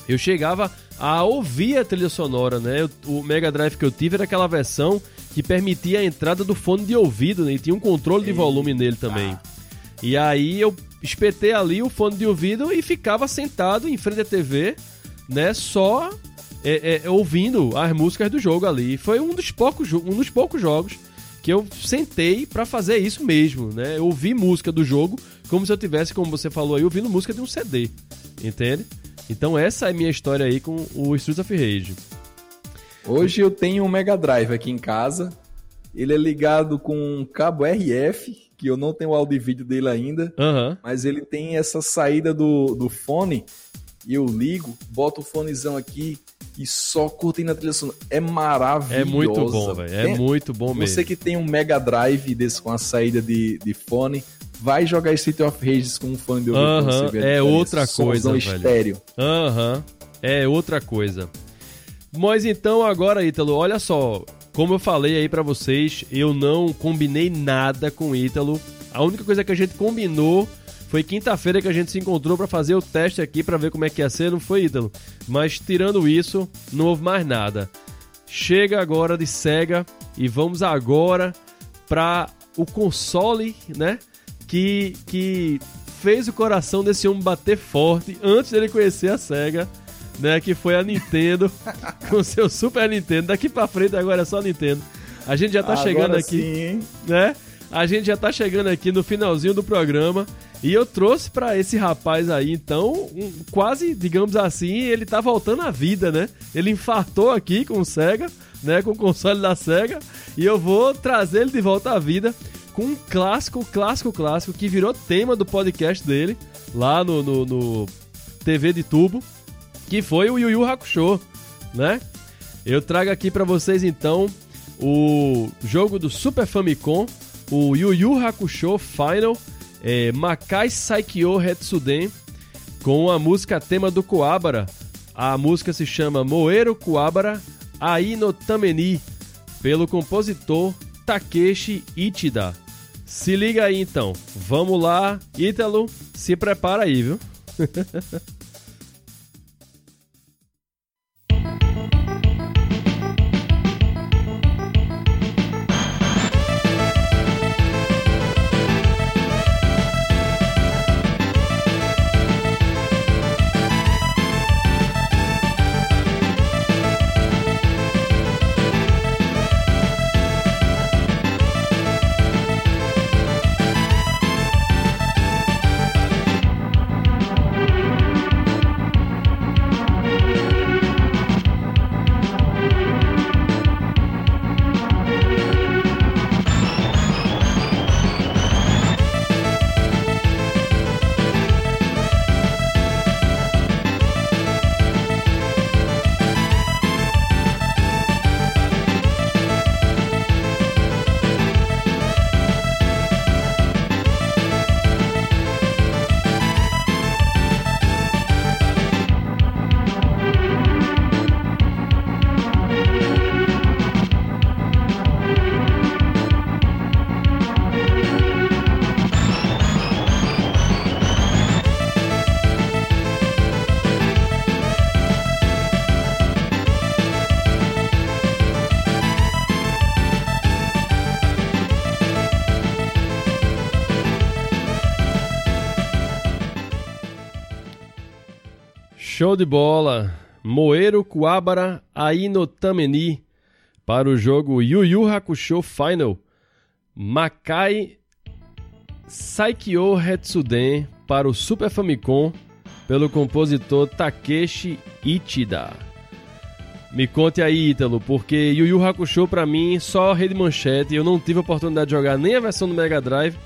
eu chegava a ouvir a trilha sonora, né? O Mega Drive que eu tive era aquela versão que permitia a entrada do fone de ouvido, né? E tinha um controle de volume nele também. E aí eu espetei ali o fone de ouvido e ficava sentado em frente à TV, né? Só é, é, ouvindo as músicas do jogo ali. Foi um dos poucos, um dos poucos jogos que eu sentei para fazer isso mesmo, né? Eu ouvi música do jogo como se eu tivesse, como você falou aí, ouvindo música de um CD, entende? Então essa é a minha história aí com o Streets of Rage. Hoje eu tenho um Mega Drive aqui em casa. Ele é ligado com um cabo RF, que eu não tenho o áudio e vídeo dele ainda, Aham. mas ele tem essa saída do, do fone e eu ligo, boto o fonezão aqui e só curtindo a trilha sonora. É maravilhoso. É muito bom, velho. É muito bom mesmo. Você que tem um Mega Drive desse com a saída de, de fone, vai jogar Street of Rage com um fone de ouvido a é outra coisa, velho. estéreo. Aham. É outra coisa. Mas então agora, Ítalo, olha só. Como eu falei aí pra vocês, eu não combinei nada com o Ítalo. A única coisa que a gente combinou foi quinta-feira que a gente se encontrou pra fazer o teste aqui pra ver como é que ia ser, não foi, Ítalo? Mas tirando isso, não houve mais nada. Chega agora de Sega e vamos agora pra o console, né? Que, que fez o coração desse homem bater forte antes dele conhecer a Sega, né? Que foi a Nintendo <laughs> com seu Super Nintendo. Daqui pra frente agora é só Nintendo. A gente já tá Agora chegando aqui sim, né? A gente já tá chegando aqui no finalzinho do programa e eu trouxe pra esse rapaz aí, então, um- quase, digamos assim, ele tá voltando à vida, né? Ele infartou aqui com o Sega, né? Com o console da Sega e eu vou trazer ele de volta à vida com um clássico, clássico, clássico que virou tema do podcast dele lá no, no, no TV de tubo, que foi o Yu Yu Hakusho, né? Eu trago aqui pra vocês então o jogo do Super Famicom, o Yu Yu Hakusho Final, é, Makai Saikyo Hetsuden, com a música tema do Kuwabara. A música se chama Moero Kuwabara Ai no Tameni, pelo compositor Takeshi Ichida. Se liga aí então, vamos lá, Ítalo, se prepara aí, viu? <laughs> Show de bola! Moeiro Kuwabara Aino Tameni para o jogo Yu Yu Hakusho Final. Makai Saikyo Hetsuden para o Super Famicom pelo compositor Takeshi Ichida. Me conte aí, Ítalo, porque Yu Yu Hakusho pra mim só rede manchete, eu não tive a oportunidade de jogar nem a versão do Mega Drive,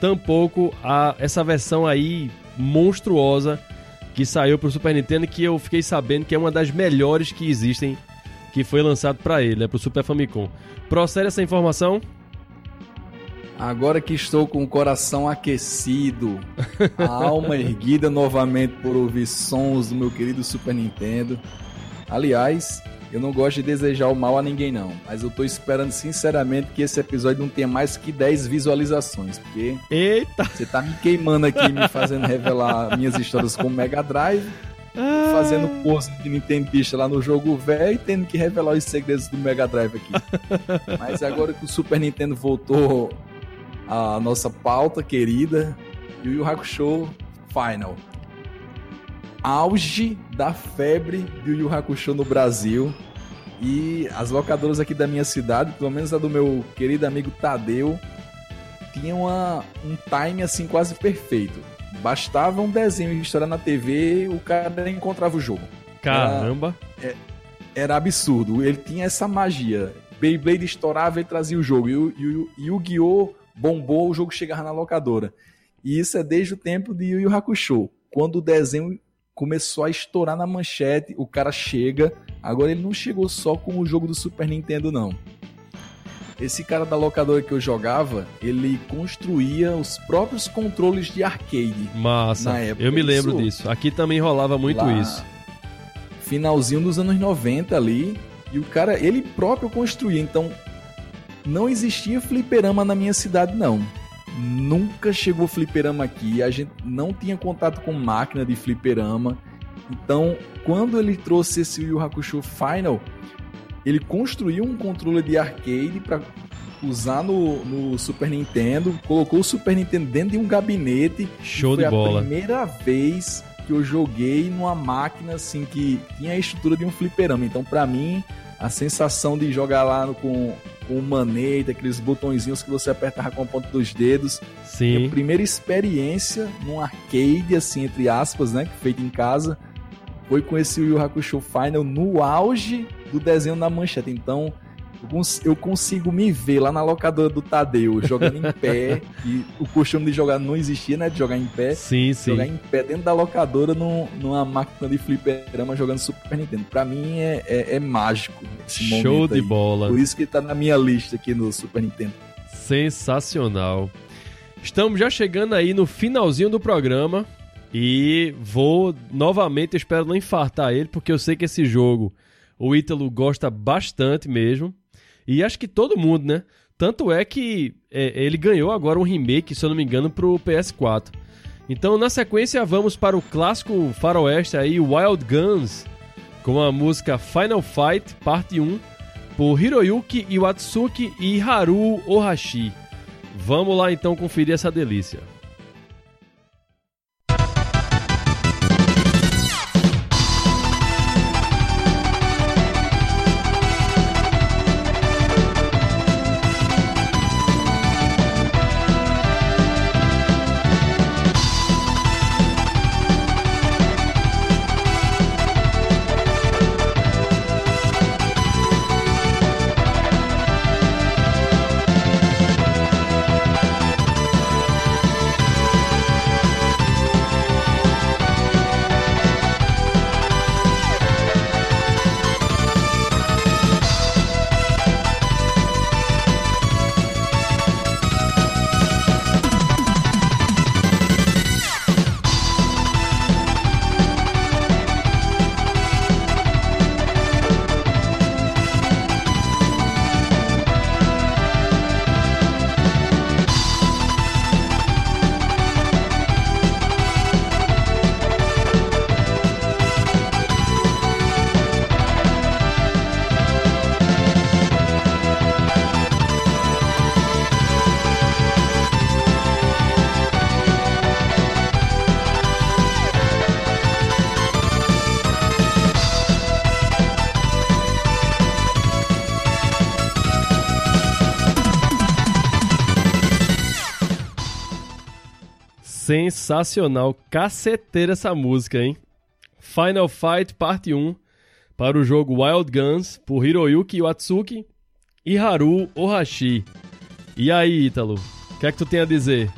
tampouco a essa versão aí monstruosa que saiu pro Super Nintendo que eu fiquei sabendo que é uma das melhores que existem, que foi lançado para ele, né, pro Super Famicom. Procede essa informação? Agora que estou com o coração aquecido, a <laughs> alma erguida novamente por ouvir sons do meu querido Super Nintendo. Aliás, eu não gosto de desejar o mal a ninguém não, mas eu tô esperando sinceramente que esse episódio não tenha mais que 10 visualizações, porque Eita! você tá me queimando aqui, me fazendo revelar minhas histórias com o Mega Drive, ah. fazendo pose de Nintendista lá no jogo velho e tendo que revelar os segredos do Mega Drive aqui. <laughs> mas agora que o Super Nintendo voltou à nossa pauta querida, Yu Yu Hakusho Final auge da febre do Yu Hakusho no Brasil. E as locadoras aqui da minha cidade, pelo menos a do meu querido amigo Tadeu, tinham uma, um time assim quase perfeito. Bastava um desenho estourar na TV, o cara encontrava o jogo. Caramba! Era, é, era absurdo. Ele tinha essa magia. Beyblade estourava e trazia o jogo. E o Yu-Gi-Oh! bombou, o jogo chegava na locadora. E isso é desde o tempo de Yu Yu Hakusho. Quando o desenho começou a estourar na manchete, o cara chega. Agora ele não chegou só com o jogo do Super Nintendo, não. Esse cara da locadora que eu jogava, ele construía os próprios controles de arcade. Massa. Na época. Eu me lembro isso, disso. Aqui também rolava muito lá, isso. Finalzinho dos anos 90 ali. E o cara, ele próprio construía. Então, não existia fliperama na minha cidade, não nunca chegou fliperama aqui, a gente não tinha contato com máquina de fliperama. Então, quando ele trouxe esse Yu Hakusho Final, ele construiu um controle de arcade para usar no, no, Super Nintendo, colocou o Super Nintendo dentro de um gabinete. Show de bola. Foi a primeira vez que eu joguei numa máquina assim que tinha a estrutura de um fliperama. Então, para mim, a sensação de jogar lá com com o manete, aqueles botõezinhos que você apertava com a ponta dos dedos. Sim. Minha primeira experiência num arcade, assim, entre aspas, né? Feito em casa, foi com esse Yu Hakusho Final no auge do desenho na manchete. Então, eu consigo me ver lá na locadora do Tadeu, jogando em pé, e o costume de jogar não existia, né? De jogar em pé. Sim, sim. Jogar em pé dentro da locadora num, numa máquina de fliperama jogando Super Nintendo. Pra mim é, é, é mágico esse momento. Show de aí. bola. Por isso que tá na minha lista aqui no Super Nintendo. Sensacional. Estamos já chegando aí no finalzinho do programa. E vou novamente, espero não infartar ele, porque eu sei que esse jogo o Ítalo gosta bastante mesmo. E acho que todo mundo, né? Tanto é que é, ele ganhou agora um remake, se eu não me engano, pro PS4. Então, na sequência, vamos para o clássico faroeste aí, Wild Guns, com a música Final Fight, parte 1, por Hiroyuki Iwatsuki e Haru Ohashi. Vamos lá então conferir essa delícia. Sensacional, caceteira essa música, hein? Final Fight Parte 1 para o jogo Wild Guns por Hiroyuki Watsuki e Haru Ohashi. E aí, Ítalo, o que é que tu tem a dizer?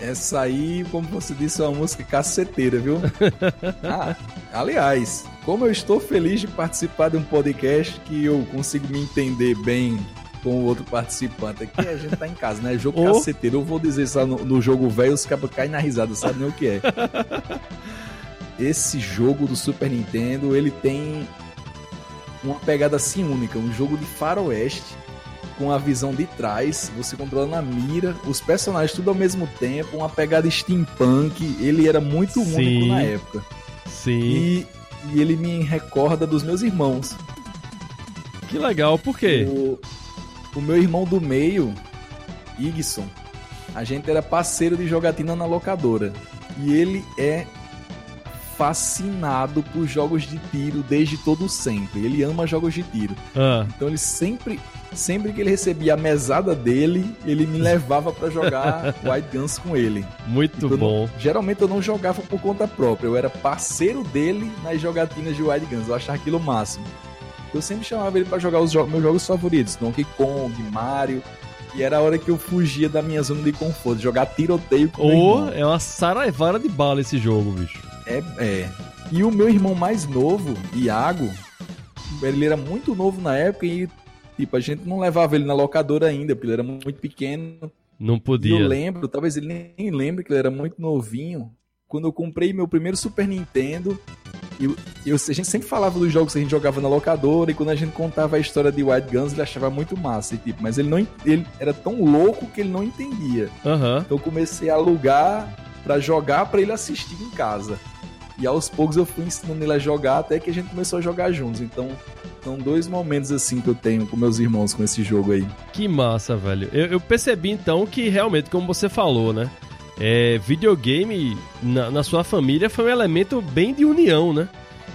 Essa aí, como você disse, é uma música caceteira, viu? <laughs> ah, aliás, como eu estou feliz de participar de um podcast que eu consigo me entender bem com o outro participante. Aqui a gente tá em casa, né? Jogo oh. caceteiro. Eu vou dizer isso no, no jogo velho, os cabos caem na risada, sabe nem o que é. Esse jogo do Super Nintendo, ele tem uma pegada assim única, um jogo de faroeste com a visão de trás, você controlando a mira, os personagens tudo ao mesmo tempo, uma pegada steampunk, ele era muito Sim. único na época. Sim. E, e, ele me recorda dos meus irmãos. Que legal, por quê? O, o meu irmão do meio, Igson, a gente era parceiro de jogatina na locadora. E ele é fascinado por jogos de tiro desde todo sempre. Ele ama jogos de tiro. Ah. Então ele sempre, sempre que ele recebia a mesada dele, ele me levava para jogar <laughs> White Guns com ele. Muito então, bom. Não, geralmente eu não jogava por conta própria, eu era parceiro dele nas jogatinas de White Guns. Eu achava aquilo o máximo. Eu sempre chamava ele para jogar os jo meus jogos favoritos, Donkey Kong, Mario. E era a hora que eu fugia da minha zona de conforto, jogar tiroteio com oh, É uma saraivara de bala esse jogo, bicho. É, é. E o meu irmão mais novo, Iago, ele era muito novo na época e, tipo, a gente não levava ele na locadora ainda, porque ele era muito pequeno. Não podia. E eu lembro, talvez ele nem lembre que ele era muito novinho, quando eu comprei meu primeiro Super Nintendo. Eu, eu, a gente sempre falava dos jogos que a gente jogava na locadora, e quando a gente contava a história de White Guns, ele achava muito massa. E, tipo, mas ele não ele era tão louco que ele não entendia. Uhum. Então eu comecei a alugar para jogar para ele assistir em casa. E aos poucos eu fui ensinando ele a jogar até que a gente começou a jogar juntos. Então, são dois momentos assim que eu tenho com meus irmãos com esse jogo aí. Que massa, velho. Eu, eu percebi então que realmente, como você falou, né? É, videogame na, na sua família foi um elemento bem de união, né?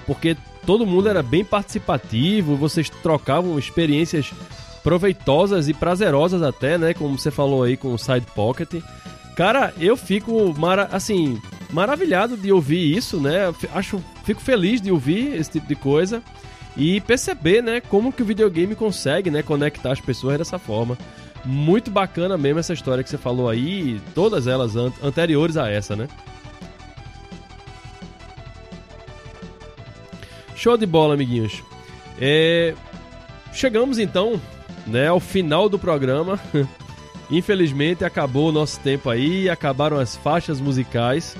Porque todo mundo era bem participativo, vocês trocavam experiências proveitosas e prazerosas até, né? Como você falou aí com o Side Pocket. Cara, eu fico mara assim, maravilhado de ouvir isso, né? Acho, fico feliz de ouvir esse tipo de coisa e perceber, né, como que o videogame consegue, né, conectar as pessoas dessa forma. Muito bacana mesmo essa história que você falou aí, todas elas an anteriores a essa, né? Show de bola, amiguinhos. É... Chegamos então, né, ao final do programa. <laughs> Infelizmente acabou o nosso tempo aí, acabaram as faixas musicais.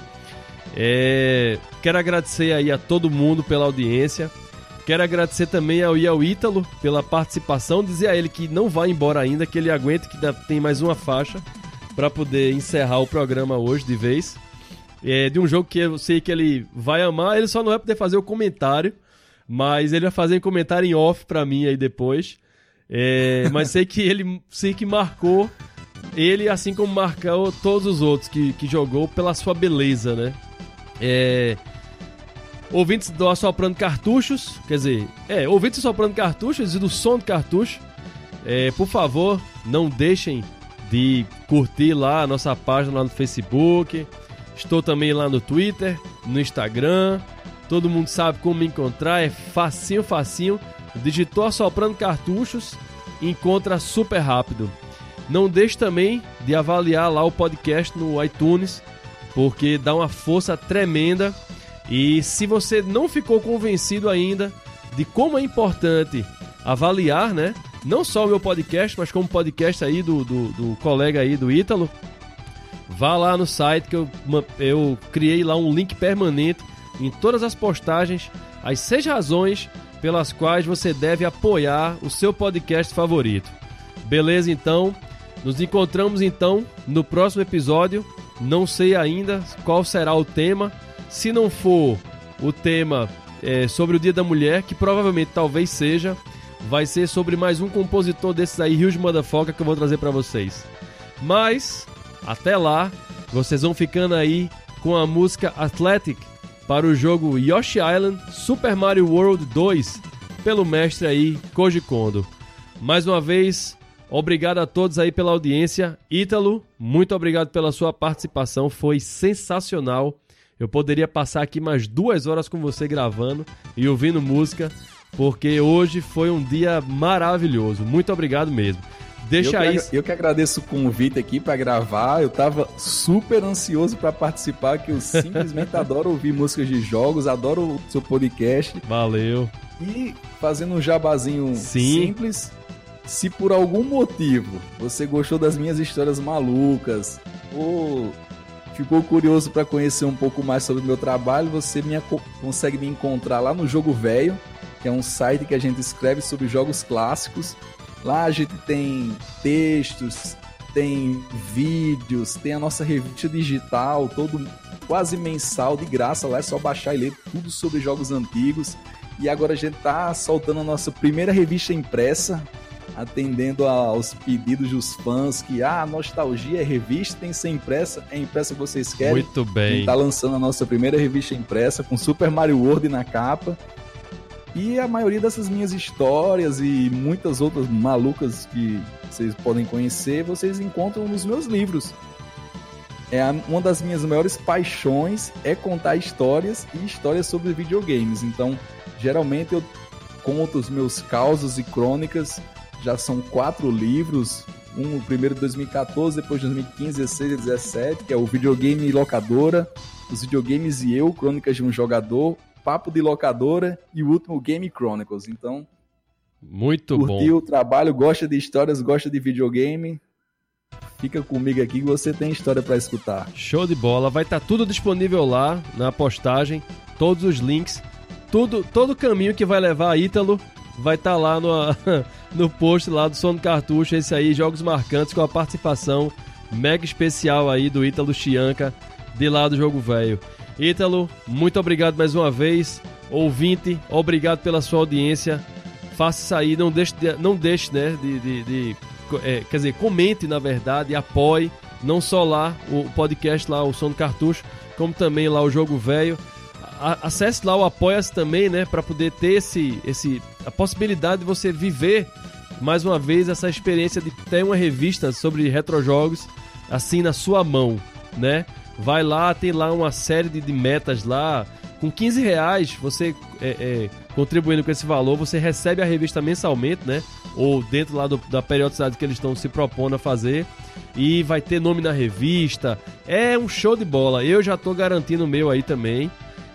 É... Quero agradecer aí a todo mundo pela audiência. Quero agradecer também ao Ial Ítalo pela participação. Dizer a ele que não vai embora ainda, que ele aguenta, que tem mais uma faixa para poder encerrar o programa hoje de vez. É de um jogo que eu sei que ele vai amar, ele só não vai poder fazer o comentário, mas ele vai fazer um comentário em off para mim aí depois. É, mas sei que ele sei que marcou ele, assim como marcou todos os outros que, que jogou pela sua beleza, né? É, ouvintes do Assoprando Cartuchos, quer dizer, é, ouvintes do Assoprando Cartuchos e do Som do Cartucho, é, por favor, não deixem de curtir lá a nossa página lá no Facebook. Estou também lá no Twitter, no Instagram. Todo mundo sabe como me encontrar, é facinho, facinho. Digitou Assoprando Cartuchos, encontra super rápido. Não deixe também de avaliar lá o podcast no iTunes, porque dá uma força tremenda e se você não ficou convencido ainda de como é importante avaliar, né? Não só o meu podcast, mas como podcast aí do, do, do colega aí do Ítalo, vá lá no site que eu, eu criei lá um link permanente em todas as postagens, as seis razões pelas quais você deve apoiar o seu podcast favorito. Beleza, então? Nos encontramos então no próximo episódio. Não sei ainda qual será o tema, se não for o tema é, sobre o Dia da Mulher, que provavelmente talvez seja, vai ser sobre mais um compositor desses aí, Rios Motherfucker, que eu vou trazer para vocês. Mas, até lá, vocês vão ficando aí com a música Athletic para o jogo Yoshi Island Super Mario World 2, pelo mestre aí Koji Kondo. Mais uma vez, Obrigado a todos aí pela audiência. Ítalo, muito obrigado pela sua participação, foi sensacional. Eu poderia passar aqui mais duas horas com você gravando e ouvindo música, porque hoje foi um dia maravilhoso. Muito obrigado mesmo. Deixa eu aí. Que, eu que agradeço o convite aqui para gravar. Eu tava super ansioso para participar, que eu simplesmente <laughs> adoro ouvir músicas de jogos, adoro o seu podcast. Valeu. E fazendo um jabazinho Sim. simples, se por algum motivo você gostou das minhas histórias malucas ou ficou curioso para conhecer um pouco mais sobre o meu trabalho, você me, consegue me encontrar lá no Jogo Velho, que é um site que a gente escreve sobre jogos clássicos. Lá a gente tem textos, tem vídeos, tem a nossa revista digital, todo quase mensal de graça. Lá é só baixar e ler tudo sobre jogos antigos. E agora a gente tá soltando a nossa primeira revista impressa, atendendo aos pedidos dos fãs que ah, nostalgia é revista, tem que ser impressa, é impressa que vocês querem. Muito bem. Está lançando a nossa primeira revista impressa com Super Mario World na capa. E a maioria dessas minhas histórias e muitas outras malucas que vocês podem conhecer, vocês encontram nos meus livros. É uma das minhas maiores paixões é contar histórias e histórias sobre videogames. Então, geralmente eu conto os meus causos e crônicas já são quatro livros. Um, o primeiro de 2014, depois de 2015, 16 e 17, que é o Videogame Locadora, Os Videogames e Eu, Crônicas de um Jogador, Papo de Locadora e o último Game Chronicles. Então, muito curtiu bom. Curtiu o trabalho, gosta de histórias, gosta de videogame, fica comigo aqui que você tem história para escutar. Show de bola, vai estar tá tudo disponível lá na postagem, todos os links, tudo, todo o caminho que vai levar a Ítalo vai estar tá lá no, <laughs> no post lá do Som do Cartucho, esse aí, Jogos Marcantes, com a participação mega especial aí do Ítalo Chianca, de lá do Jogo Velho. Ítalo, muito obrigado mais uma vez. Ouvinte, obrigado pela sua audiência. Faça isso aí, não deixe, de, não deixe né, de, de, de é, quer dizer, comente na verdade, apoie, não só lá o podcast, lá o Som do Cartucho, como também lá o Jogo Velho acesse lá o Apoia-se também, né, para poder ter esse, esse, a possibilidade de você viver mais uma vez essa experiência de ter uma revista sobre retrojogos assim na sua mão, né? Vai lá, tem lá uma série de, de metas lá. Com 15 reais, você é, é, contribuindo com esse valor, você recebe a revista mensalmente, né? Ou dentro lá do, da periodicidade que eles estão se propondo a fazer. E vai ter nome na revista. É um show de bola. Eu já estou garantindo o meu aí também.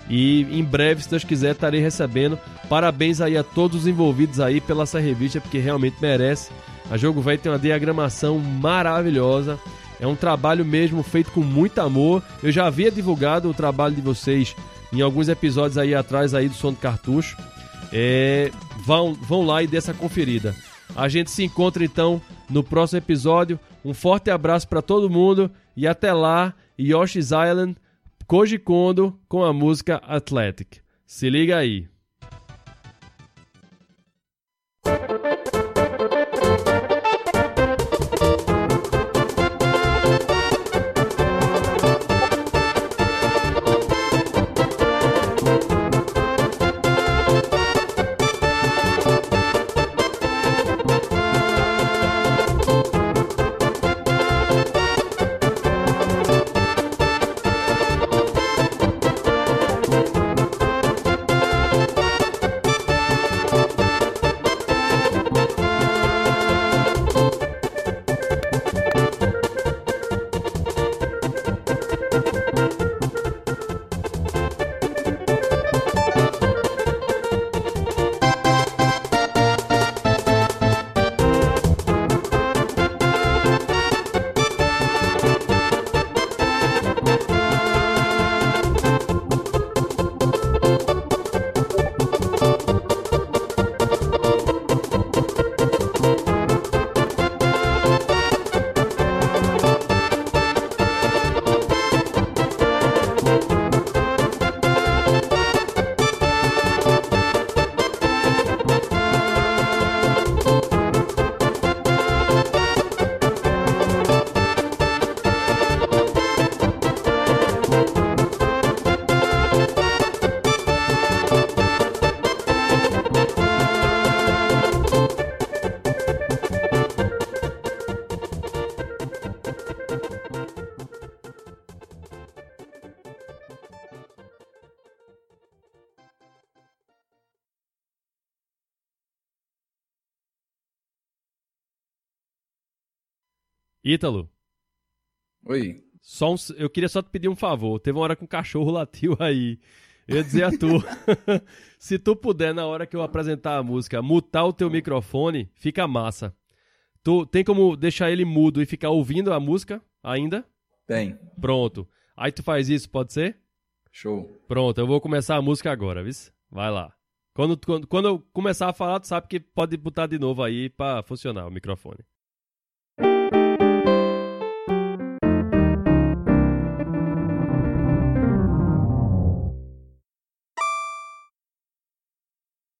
E em breve, se Deus quiser, estarei recebendo. Parabéns aí a todos os envolvidos aí pela essa revista, porque realmente merece. A Jogo Velho tem uma diagramação maravilhosa. É um trabalho mesmo feito com muito amor. Eu já havia divulgado o trabalho de vocês em alguns episódios aí atrás aí do Som do Cartucho. É, vão, vão lá e dê essa conferida. A gente se encontra então no próximo episódio. Um forte abraço para todo mundo e até lá, Yoshi's Island Koji Kondo com a música Athletic. Se liga aí. Ítalo. Oi. Só um, eu queria só te pedir um favor. Teve uma hora que um cachorro latiu aí. Eu ia dizer a tu. <laughs> se tu puder, na hora que eu apresentar a música, mutar o teu microfone, fica massa. Tu tem como deixar ele mudo e ficar ouvindo a música ainda? Tem. Pronto. Aí tu faz isso, pode ser? Show. Pronto, eu vou começar a música agora, viu? Vai lá. Quando, quando, quando eu começar a falar, tu sabe que pode botar de novo aí pra funcionar o microfone.